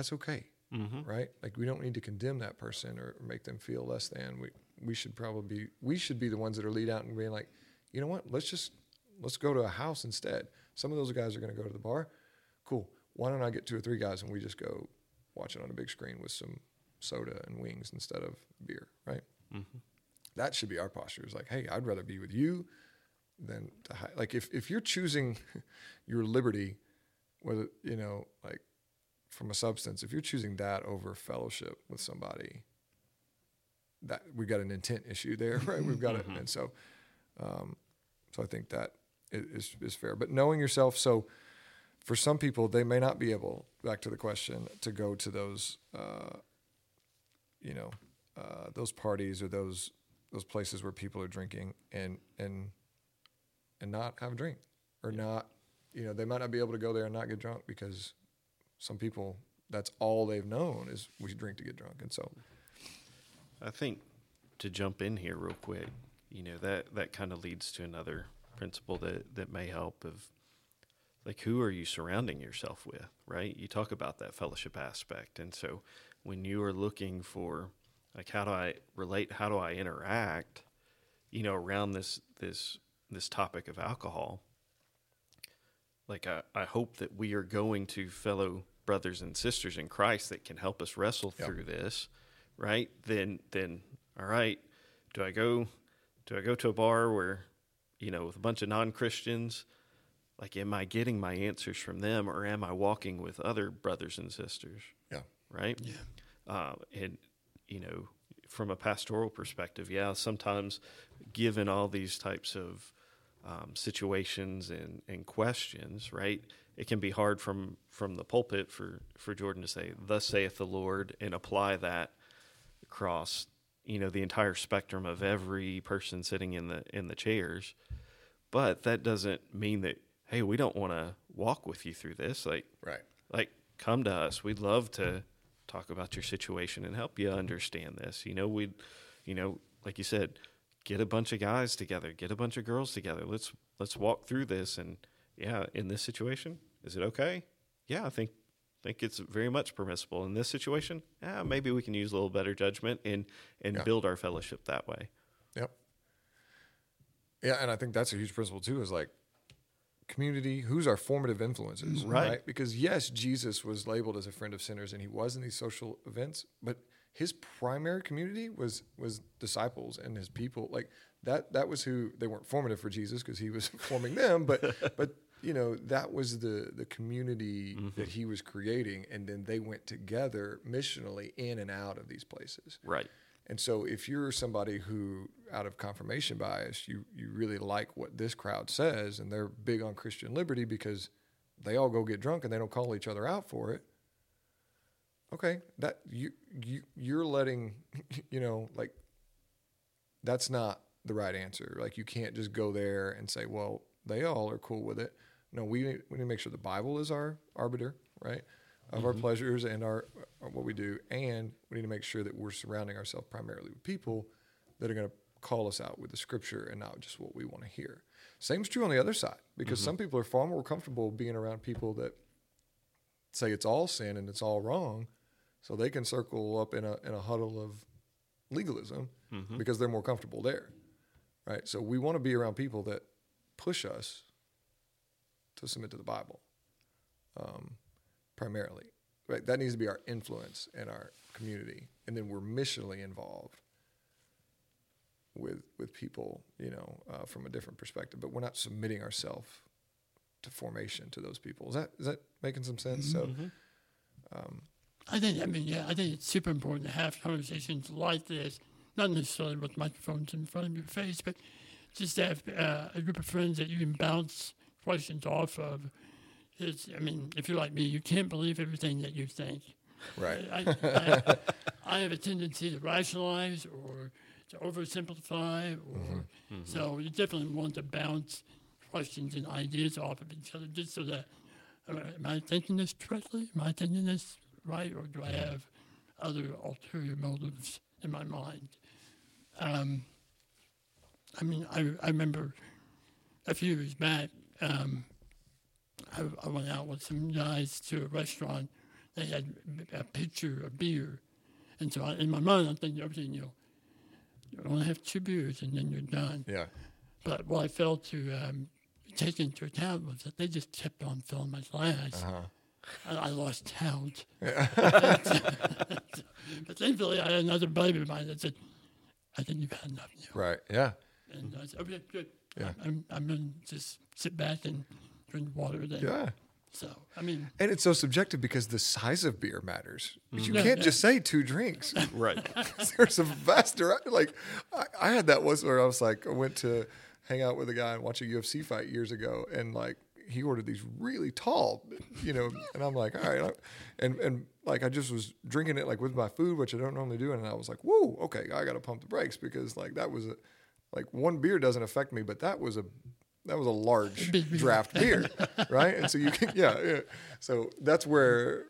that's okay, mm-hmm. right? Like we don't need to condemn that person or make them feel less than. We we should probably be we should be the ones that are lead out and being like, you know what? Let's just let's go to a house instead. Some of those guys are going to go to the bar. Cool. Why don't I get two or three guys and we just go watch it on a big screen with some soda and wings instead of beer, right? Mm-hmm. That should be our posture. Is like, hey, I'd rather be with you than to hi- like if if you're choosing your liberty, whether you know like from a substance, if you're choosing that over fellowship with somebody, that we've got an intent issue there, right? We've got it, and so, um, so I think that is is is fair. But knowing yourself, so for some people, they may not be able. Back to the question, to go to those, uh, you know, uh, those parties or those those places where people are drinking and and and not have a drink or not, you know, they might not be able to go there and not get drunk because some people that's all they've known is we drink to get drunk and so I think to jump in here real quick, you know that that kind of leads to another principle that that may help of like who are you surrounding yourself with, right? You talk about that fellowship aspect, and so when you are looking for Like how do I relate? How do I interact? You know, around this this this topic of alcohol. Like I, I hope that we are going to fellow brothers and sisters in Christ that can help us wrestle Yep. through this, right? Then then all right, do I go do I go to a bar where, you know, with a bunch of non Christians? Like am I getting my answers from them or am I walking with other brothers and sisters? Yeah. Right? Yeah. uh, and you know from a pastoral perspective yeah sometimes given all these types of um, situations and, and questions right? It can be hard from from the pulpit for for jordan to say thus saith the lord and apply that across you know the entire spectrum of every person sitting in the in the chairs. But that doesn't mean that hey we don't want to walk with you through this. Like Right. like come to us. We'd love to talk about your situation and help you understand this. You know we'd you know like you said get a bunch of guys together get a bunch of girls together let's let's walk through this and yeah in this situation is it okay yeah i think think it's very much permissible in this situation yeah maybe we can use a little better judgment and and Yeah. build our fellowship that way Yep. Yeah, and I think that's a huge principle too. Is like community. Who's our formative influences? Right. Because yes, Jesus was labeled as a friend of sinners, and he was in these social events, but his primary community was was disciples and his people. Like that. That was who they weren't formative for Jesus because he was forming them, but but. You know that was the the community mm-hmm. that he was creating, and then they went together missionally in and out of these places. right And so if you're somebody who out of confirmation bias, you you really like what this crowd says and they're big on Christian liberty because they all go get drunk and they don't call each other out for it. Okay, that you you you're letting you know like that's not the right answer. Like you can't just go there and say, well, they all are cool with it. No, we need, we need to make sure the Bible is our arbiter, right, of our mm-hmm. pleasures and our, our what we do, and we need to make sure that we're surrounding ourselves primarily with people that are going to call us out with the Scripture and not just what we want to hear. Same's true on the other side because mm-hmm. some people are far more comfortable being around people that say it's all sin and it's all wrong, so they can circle up in a in a huddle of legalism because they're more comfortable there, right? So we want to be around people that push us to submit to the Bible, um, primarily. Right, that needs to be our influence in our community, and then we're missionally involved with with people, you know, uh, from a different perspective. But we're not submitting ourselves to formation to those people. Is that is that making some sense? So, I think, I mean, yeah, I think it's super important to have conversations like this, not necessarily with microphones in front of your face, but just to have uh, a group of friends that you can bounce questions off of. It's, I mean, if you're like me, you can't believe everything that you think. right, I, I, I have a tendency to rationalize or to oversimplify, or so you definitely want to bounce questions and ideas off of each other, just so that am I thinking this correctly? Am I thinking this right, or do I have other ulterior motives in my mind? Um, I mean, I, I remember a few years back, um, I, I went out with some guys to a restaurant. They had a pitcher of beer. And so I, in my mind, I'm thinking, okay, you know, you only have two beers and then you're done. yeah, But what I failed to um, take into account was that they just kept on filling my glass. uh-huh. I, I lost count. but thankfully, I had another buddy of mine that said, I think you've had enough now. right, yeah, And I said, okay, good. Yeah. I'm, I'm going to just sit back and drink water then. yeah. So, I mean, And it's so subjective because the size of beer matters. But you mm-hmm. Yeah, can't yeah. just say two drinks. right There's a vast variety. Like I, I had that once where I was like, I went to hang out with a guy and watch a UFC fight years ago, and like he ordered these really tall, you know, and I'm like, all right, and and like I just was drinking it like with my food, which I don't normally do, and I was like, whoa, okay, I got to pump the brakes because like that was a, like one beer doesn't affect me, but that was a that was a large draft beer, right? And so you can, yeah, yeah. So that's where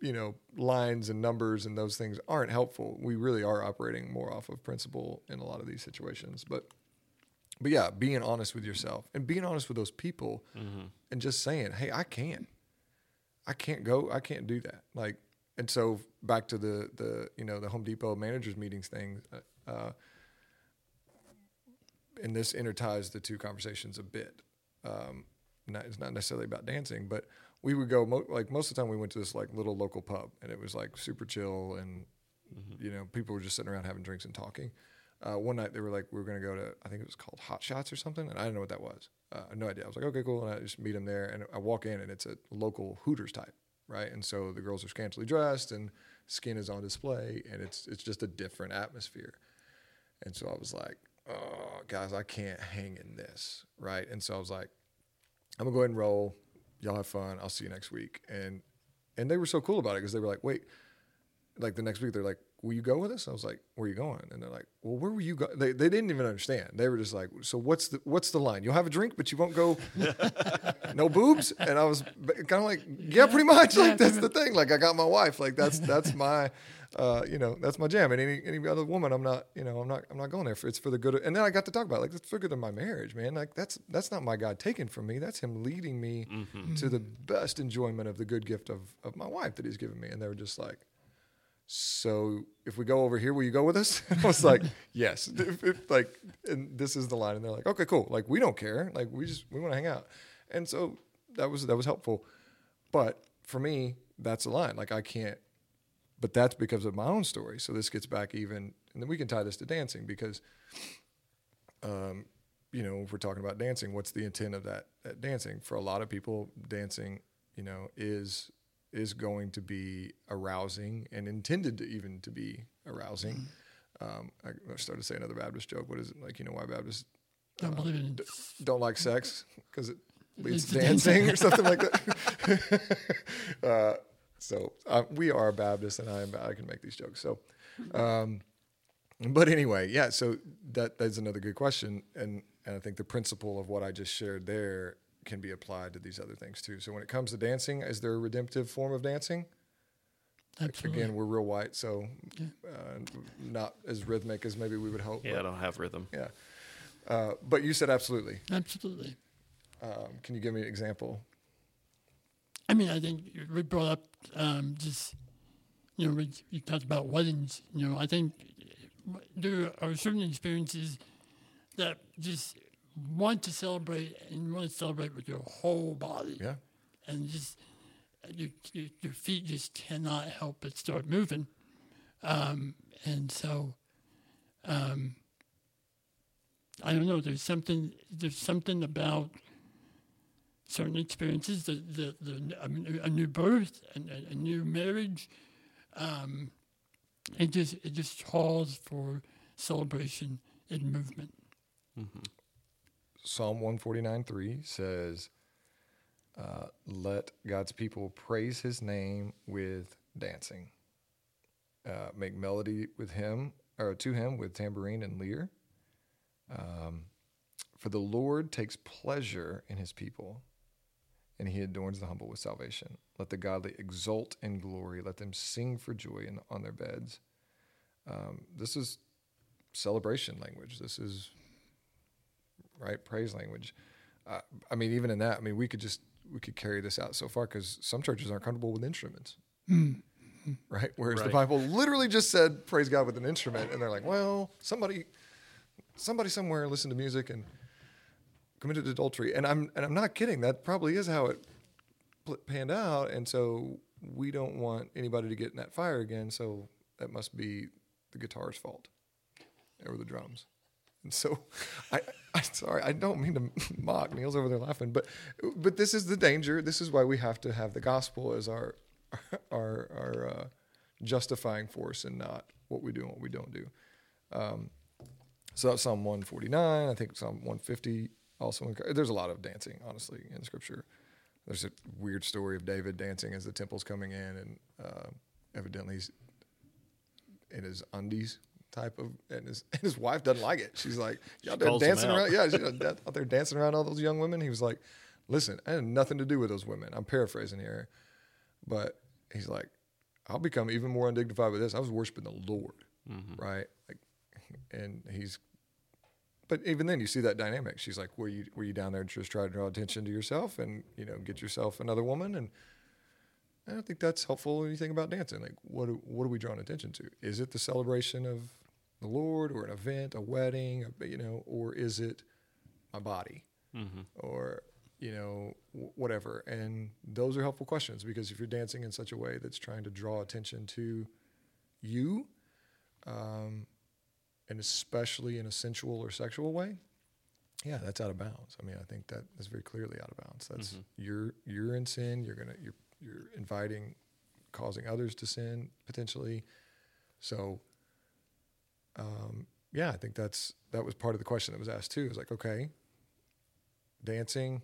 you know lines and numbers and those things aren't helpful. We really are operating more off of principle in a lot of these situations, but but yeah, being honest with yourself and being honest with those people, and just saying, "Hey, I can't, I can't go, I can't do that." Like and so back to the the you know the Home Depot managers meetings thing, uh, uh, and this interties the two conversations a bit. Um, not, it's not necessarily about dancing, but we would go mo- like most of the time we went to this like little local pub, and it was like super chill, and you know people were just sitting around having drinks and talking. Uh, one night they were like we were going to go to I think it was called Hot Shots or something, and I didn't know what that was. Uh, no idea. I was like okay cool, and I just meet them there, and I walk in, and it's a local Hooters type, right? And so the girls are scantily dressed, and skin is on display, and it's it's just a different atmosphere. And so I was like, oh, guys, I can't hang in this, right? And so I was like, I'm gonna go ahead and roll. Y'all have fun. I'll see you next week. And and they were so cool about it because they were like, wait, like the next week they're like, will you go with us? I was like, where are you going? And they're like, well, where were you going? They, they didn't even understand. They were just like, so what's the what's the line? You'll have a drink, but you won't go. no boobs. And I was kind of like, yeah, pretty much. Like that's the thing. Like I got my wife. Like that's that's my. Uh, you know that's my jam, and any any other woman, I'm not, you know, I'm not, I'm not going there for. It's for the good. Of, and then I got to talk about it, like it's for the good of my marriage, man. Like that's that's not my God taken from me. That's Him leading me to the best enjoyment of the good gift of of my wife that He's given me. And they were just like, so if we go over here, will you go with us? I was like, yes. If, if, like, and this is the line, and they're like, okay, cool. Like we don't care. Like we just we want to hang out, and so that was that was helpful. But for me, that's a line. Like I can't. But that's because of my own story. So this gets back even, and then we can tie this to dancing because, um, you know, if we're talking about dancing, what's the intent of that, that dancing? For a lot of people, dancing, you know, is is going to be arousing and intended to even to be arousing. Um, I, I started to say another Baptist joke. What is it like? You know why Baptists Don't believe in don't like sex because it leads to Leads to dancing or something like that. uh, so uh, we are Baptists, and I am. I can make these jokes. So, um, but anyway, yeah. So that that's another good question, and and I think the principle of what I just shared there can be applied to these other things too. So when it comes to dancing, is there a redemptive form of dancing? absolutely. Again, we're real white, so uh, not as rhythmic as maybe we would hope. Yeah, I don't have rhythm. yeah. Uh, but you said absolutely. absolutely. Um, can you give me an example? I mean, I think we brought up um, just, you know, we, we talked about weddings. You know, I think there are certain experiences that just want to celebrate and you want to celebrate with your whole body. Yeah. And just, your, your, your feet just cannot help but start moving. Um, and so, um, I don't know, there's something, there's something about certain experiences, the, the, the a, new- a new birth, and a, a new marriage, um, it just it just calls for celebration and movement. Psalm 149 3 says, uh, Let God's people praise his name with dancing. Uh, make melody with him, or to him with tambourine and lyre. Um, for the Lord takes pleasure in his people, and he adorns the humble with salvation. Let the godly exult in glory. Let them sing for joy in, on their beds. Um, this is celebration language. This is right praise language. Uh, I mean, even in that, I mean, we could just we could carry this out so far because some churches aren't comfortable with instruments, right? Whereas the Bible literally just said praise God with an instrument, and they're like, well, somebody, somebody somewhere listened to music and committed adultery, and I'm and I'm not kidding. That probably is how it panned out, and so we don't want anybody to get in that fire again. So that must be the guitar's fault or the drums. And so, I, I sorry, I don't mean to mock. Neil's over there laughing, but but this is the danger. This is why we have to have the gospel as our our our uh, justifying force, and not what we do and what we don't do. Um, so that's Psalm 149. I think Psalm 150 also. There's a lot of dancing, honestly, in Scripture. There's a weird story of David dancing as the temple's coming in, and uh, evidently he's in his undies type of, and his and his wife doesn't like it. She's like, "Y'all him dancing around? Yeah, she's out there dancing around all those young women." He was like, "Listen, I had nothing to do with those women." I'm paraphrasing here, but he's like, "I'll become even more undignified with this. I was worshiping the Lord, right?" Like, and he's but even then you see that dynamic she's like were you were you down there just trying to draw attention to yourself and you know get yourself another woman and I don't think that's helpful when you think about dancing. Like, what what are we drawing attention to? Is it the celebration of the Lord, or an event, a wedding, a, you know, or is it my body, Mm-hmm. or you know, w- whatever? And those are helpful questions because if you're dancing in such a way that's trying to draw attention to you, um, and especially in a sensual or sexual way, yeah, that's out of bounds. I mean, I think that is very clearly out of bounds. That's Mhm. you're you're in sin. You're gonna you're you're inviting, causing others to sin potentially. So, um, yeah, I think that's that was part of the question that was asked too. Is like, okay, dancing,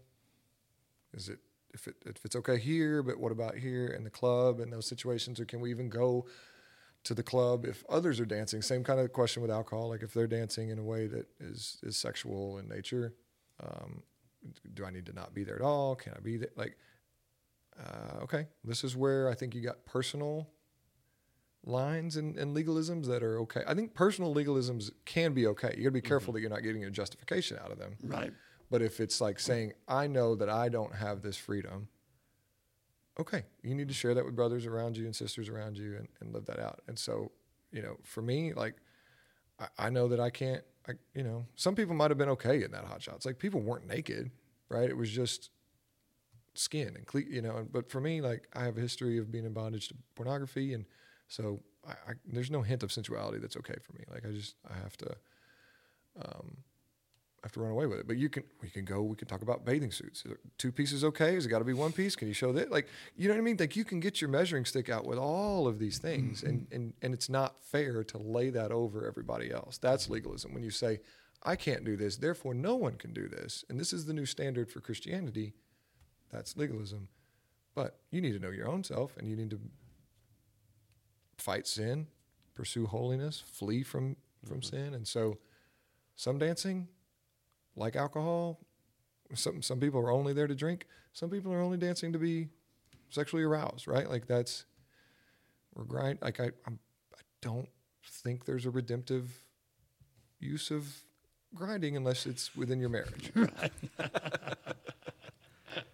is it if it if it's okay here, but what about here in the club and those situations, or can we even go to the club if others are dancing? Same kind of question with alcohol. Like if they're dancing in a way that is is sexual in nature, um, do I need to not be there at all? Can I be there? Like, uh, okay, this is where I think you got personal lines and, and legalisms that are okay. I think personal legalisms can be okay. You got to be careful mm-hmm. that you're not getting a justification out of them. Right. But if it's like saying, I know that I don't have this freedom, okay, you need to share that with brothers around you and sisters around you and, and live that out. And so, you know, for me, like, I, I know that I can't, I, you know, some people might have been okay in that hot shots. Like, people weren't naked, right? It was just skin and, cle- you know, and, but for me, like, I have a history of being in bondage to pornography. And so I, I, there's no hint of sensuality that's okay for me. Like, I just, I have to, um, I have to run away with it. But you can we can go. We can talk about bathing suits. Is Two pieces okay? Has it got to be one piece? Can you show that? Like you know what I mean? Like you can get your measuring stick out with all of these things, and and and it's not fair to lay that over everybody else. That's legalism. When you say I can't do this, therefore no one can do this, and this is the new standard for Christianity. That's legalism. But you need to know your own self, and you need to fight sin, pursue holiness, flee from from sin, and so some dancing like alcohol. Some some people are only there to drink. Some people are only dancing to be sexually aroused, right? Like that's we're grind. Like I I'm, I don't think there's a redemptive use of grinding unless it's within your marriage, Right.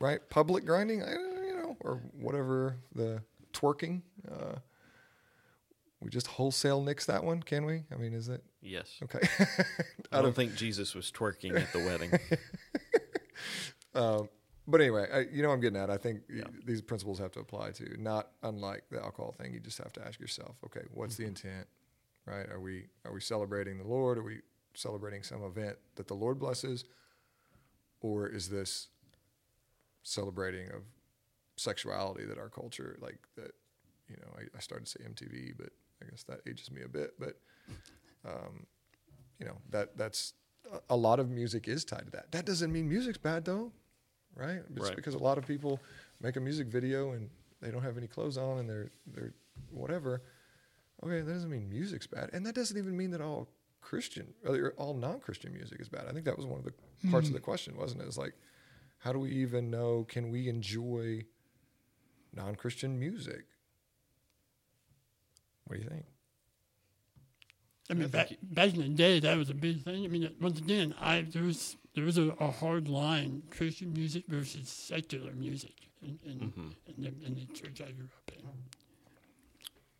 right? Public grinding, I, you know, or whatever the twerking. Uh, we just wholesale nix that one, can we? I mean, is it Yes. okay? I don't think Jesus was twerking at the wedding. Um, but anyway, I, you know what I'm getting at. I think y- these principles have to apply to not unlike the alcohol thing. You just have to ask yourself, okay, what's the intent, right? Are we are we celebrating the Lord? Are we celebrating some event that the Lord blesses, or is this celebrating of sexuality that our culture like that? You know, I, I started to say MTV, but I guess that ages me a bit. But um, you know that that's a- lot of music is tied to that. That doesn't mean music's bad though, right? It's Right. because a lot of people make a music video and they don't have any clothes on and they're they're whatever. Okay, that doesn't mean music's bad, and that doesn't even mean that all Christian or all non-Christian music is bad. I think that was one of the parts of the question, wasn't it? It's like, how do we even know? Can we enjoy non-Christian music? What do you think? I mean, I back, think back in the day, that was a big thing. I mean, once again, I there was there was a, a hard line Christian music versus secular music in in, Mhm. in, the, in the church I grew up in.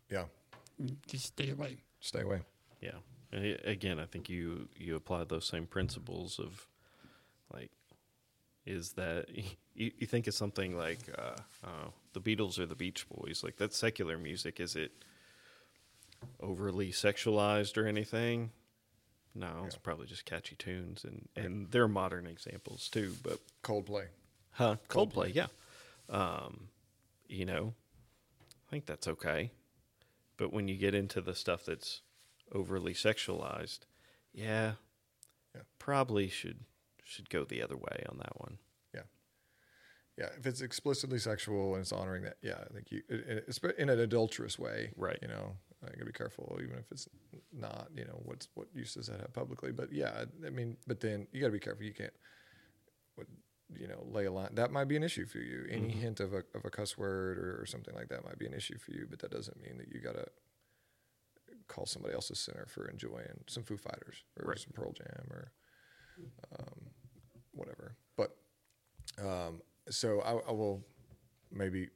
Yeah, Mm, Just stay away. stay away. Yeah. And i again, I think you you apply those same principles of like is that you, you think of something like uh, uh, the Beatles or the Beach Boys, like that's secular music. Is it overly sexualized or anything? No, it's probably just catchy tunes, and and they're modern examples too. But Coldplay. Huh? Coldplay, yeah. Um, you know, I think that's okay. But when you get into the stuff that's overly sexualized, yeah, Yeah. probably should should go the other way on that one. Yeah, yeah. if it's explicitly sexual and it's honoring that, yeah, I think you, it- it's in an adulterous way, Right. You know, I gotta be careful, even if it's not, you know, what's what use does that have publicly? But yeah, I mean, but then you gotta be careful. You can't, what, you know, lay a line. That might be an issue for you. Any Mhm. hint of a of a cuss word or, or something like that might be an issue for you. But that doesn't mean that you gotta call somebody else a sinner for enjoying some Foo Fighters or Right. some Pearl Jam or um, whatever. But um, so I, I will maybe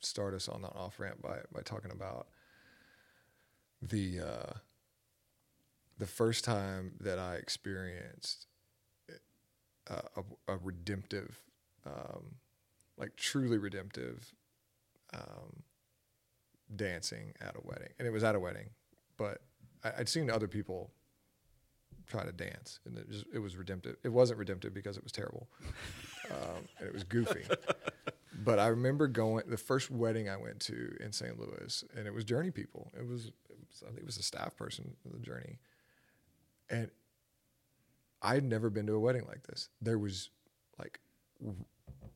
start us on the off ramp by by talking about the uh, the first time that I experienced uh, a, a redemptive, um, like truly redemptive, um, dancing at a wedding, and it was at a wedding, but I, I'd seen other people try to dance, and it, just, it was redemptive. It wasn't redemptive because it was terrible, um, and it was goofy. but I remember going the first wedding I went to in St. Louis, and it was Journey people. It was I think it was a staff person of the Journey, and I'd never been to a wedding like this. There was like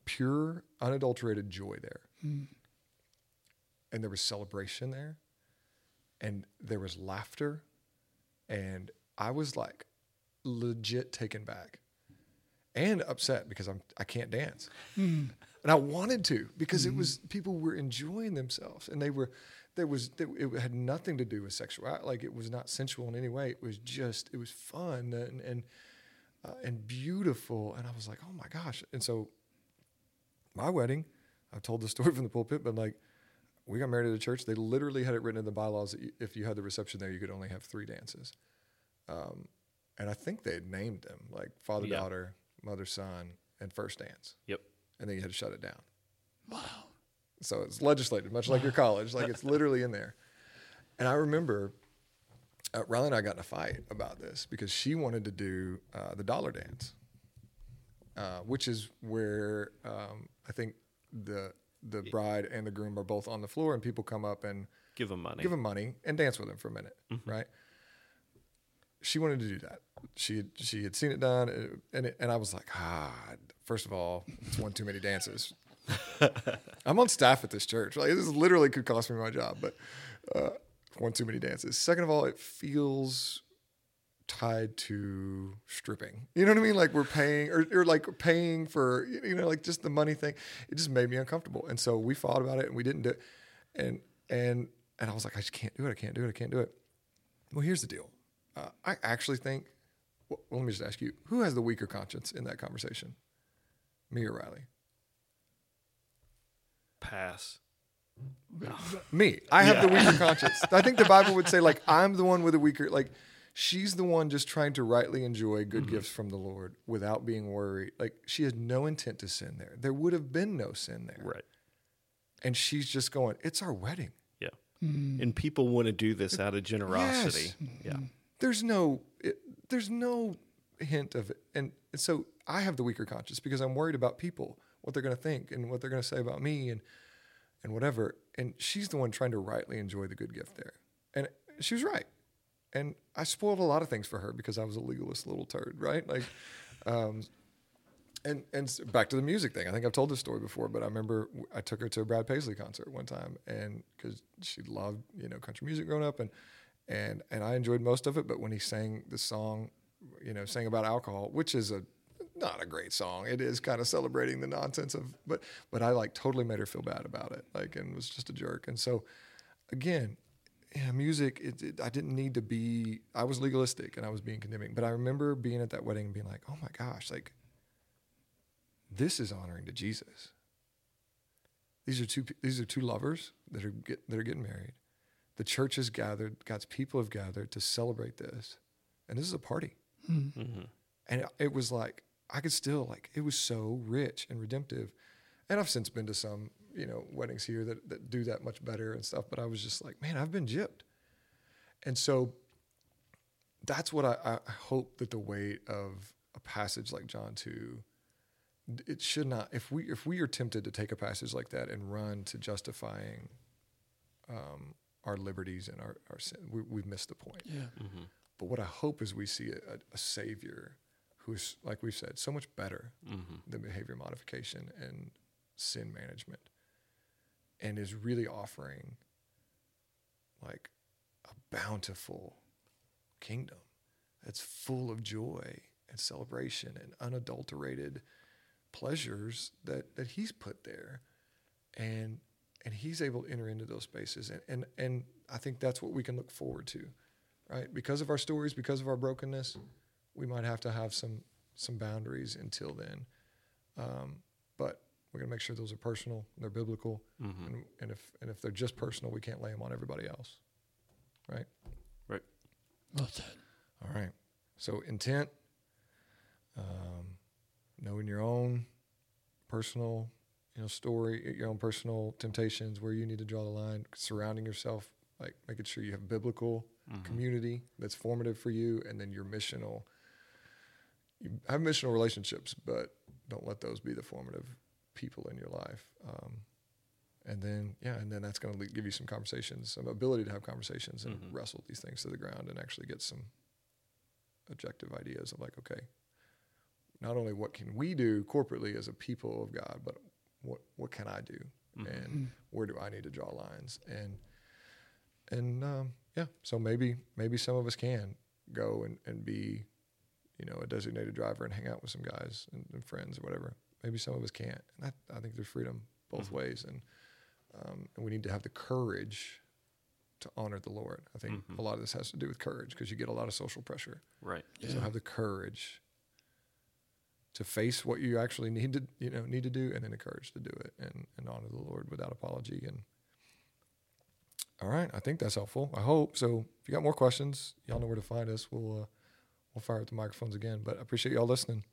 pure, unadulterated joy there, hmm. and there was celebration there, and there was laughter, and I was like legit taken back. And upset because I'm I can't dance. Hmm. And I wanted to because it hmm. was people were enjoying themselves and they were there was it had nothing to do with sexuality like it was not sensual in any way. It was just it was fun and and uh, and beautiful and I was like, "Oh my gosh." And so my wedding, I've told the story from the pulpit, but like we got married at a church. They literally had it written in the bylaws that you, if you had the reception there, you could only have three dances. Um, and I think they had named them like father, Yeah. daughter, mother, son, and first dance. Yep. And then you had to shut it down. Wow. So it's legislated, much like your college. Like it's literally in there. And I remember uh, Riley and I got in a fight about this because she wanted to do uh, the dollar dance, uh, which is where um, I think the the bride and the groom are both on the floor, and people come up and Give them money. give them money and dance with them for a minute, right? She wanted to do that. She had, she had seen it done, uh, and it, and I was like, ah, first of all, it's one too many dances. I'm on staff at this church. Like this literally could cost me my job, but uh, one too many dances. Second of all, it feels tied to stripping. You know what I mean? Like we're paying or, or like paying for you know like just the money thing. It just made me uncomfortable, and so we fought about it and we didn't do it. And and and I was like, I just can't do it. I can't do it. I can't do it. Well, here's the deal. Uh, I actually think. Well, let me just ask you: Who has the weaker conscience in that conversation? Me or Riley? Pass. Me. I have the weaker conscience. I think the Bible would say like I'm the one with a weaker like she's the one just trying to rightly enjoy good mm-hmm. gifts from the Lord without being worried. Like she has no intent to sin there. There would have been no sin there. Right. And she's just going, "It's our wedding." Yeah. Mm. And people want to do this out of generosity. Yeah. Mm-hmm. There's no it, there's no hint of it. And so I have the weaker conscience because I'm worried about people, what they're going to think and what they're going to say about me and and whatever. And she's the one trying to rightly enjoy the good gift there. And she was right. And I spoiled a lot of things for her because I was a legalist little turd, right? Like, um, and and back to the music thing. I think I've told this story before, but I remember I took her to a Brad Paisley concert one time, and because she loved you know country music growing up, and and and I enjoyed most of it. But when he sang the song, you know, sang about alcohol, which is a not a great song. It is kind of celebrating the nonsense of, but but I like totally made her feel bad about it, like, and was just a jerk. And so, again, yeah, music. It, it, I didn't need to be. I was legalistic and I was being condemning. But I remember being at that wedding and being like, "Oh my gosh, like this is honoring to Jesus." These are two. These are two lovers that are get, that are getting married. The church has gathered. God's people have gathered to celebrate this, and this is a party. Mm-hmm. And it, it was like I could still like it was so rich and redemptive. And I've since been to some, you know, weddings here that, that do that much better and stuff. But I was just like, man, I've been gypped. And so that's what I, I hope that the weight of a passage like John 2, it should not if we if we are tempted to take a passage like that and run to justifying um, our liberties and our, our sin, we, we've missed the point. Yeah. Mm-hmm. But what I hope is we see a, a savior who's, like we've said, so much better Mm-hmm. than behavior modification and sin management, and is really offering like a bountiful kingdom that's full of joy and celebration and unadulterated pleasures that that he's put there, and and he's able to enter into those spaces, and and and I think that's what we can look forward to right? Because of our stories, because of our brokenness, we might have to have some some boundaries until then. Um, but we're going to make sure those are personal, they're biblical, Mhm. and, and if and if they're just personal, we can't lay them on everybody else, right? Right. Well said. All right. So intent, um, knowing your own personal, you know, story, your own personal temptations, where you need to draw the line, surrounding yourself, like making sure you have biblical Mhm. community that's formative for you, and then your missional. You have missional relationships, but don't let those be the formative people in your life. Um, and then, yeah, and then that's going to give you some conversations, some ability to have conversations and Mhm. wrestle these things to the ground and actually get some objective ideas of like, okay, not only what can we do corporately as a people of God, but what what can I do, Mhm. and where do I need to draw lines, and and um, yeah, so maybe maybe some of us can go and, and be, you know, a designated driver and hang out with some guys and, and friends or whatever. Maybe some of us can't, and I, I think there's freedom both Mhm. ways, and um, and we need to have the courage to honor the Lord. I think Mhm. a lot of this has to do with courage because you get a lot of social pressure. Right. So Yeah. have the courage to face what you actually need to you know need to do, and then the courage to do it and, and honor the Lord without apology. And all right, I think that's helpful. I hope so. If you got more questions, y'all know where to find us. We'll uh, we'll fire up the microphones again. But I appreciate y'all listening.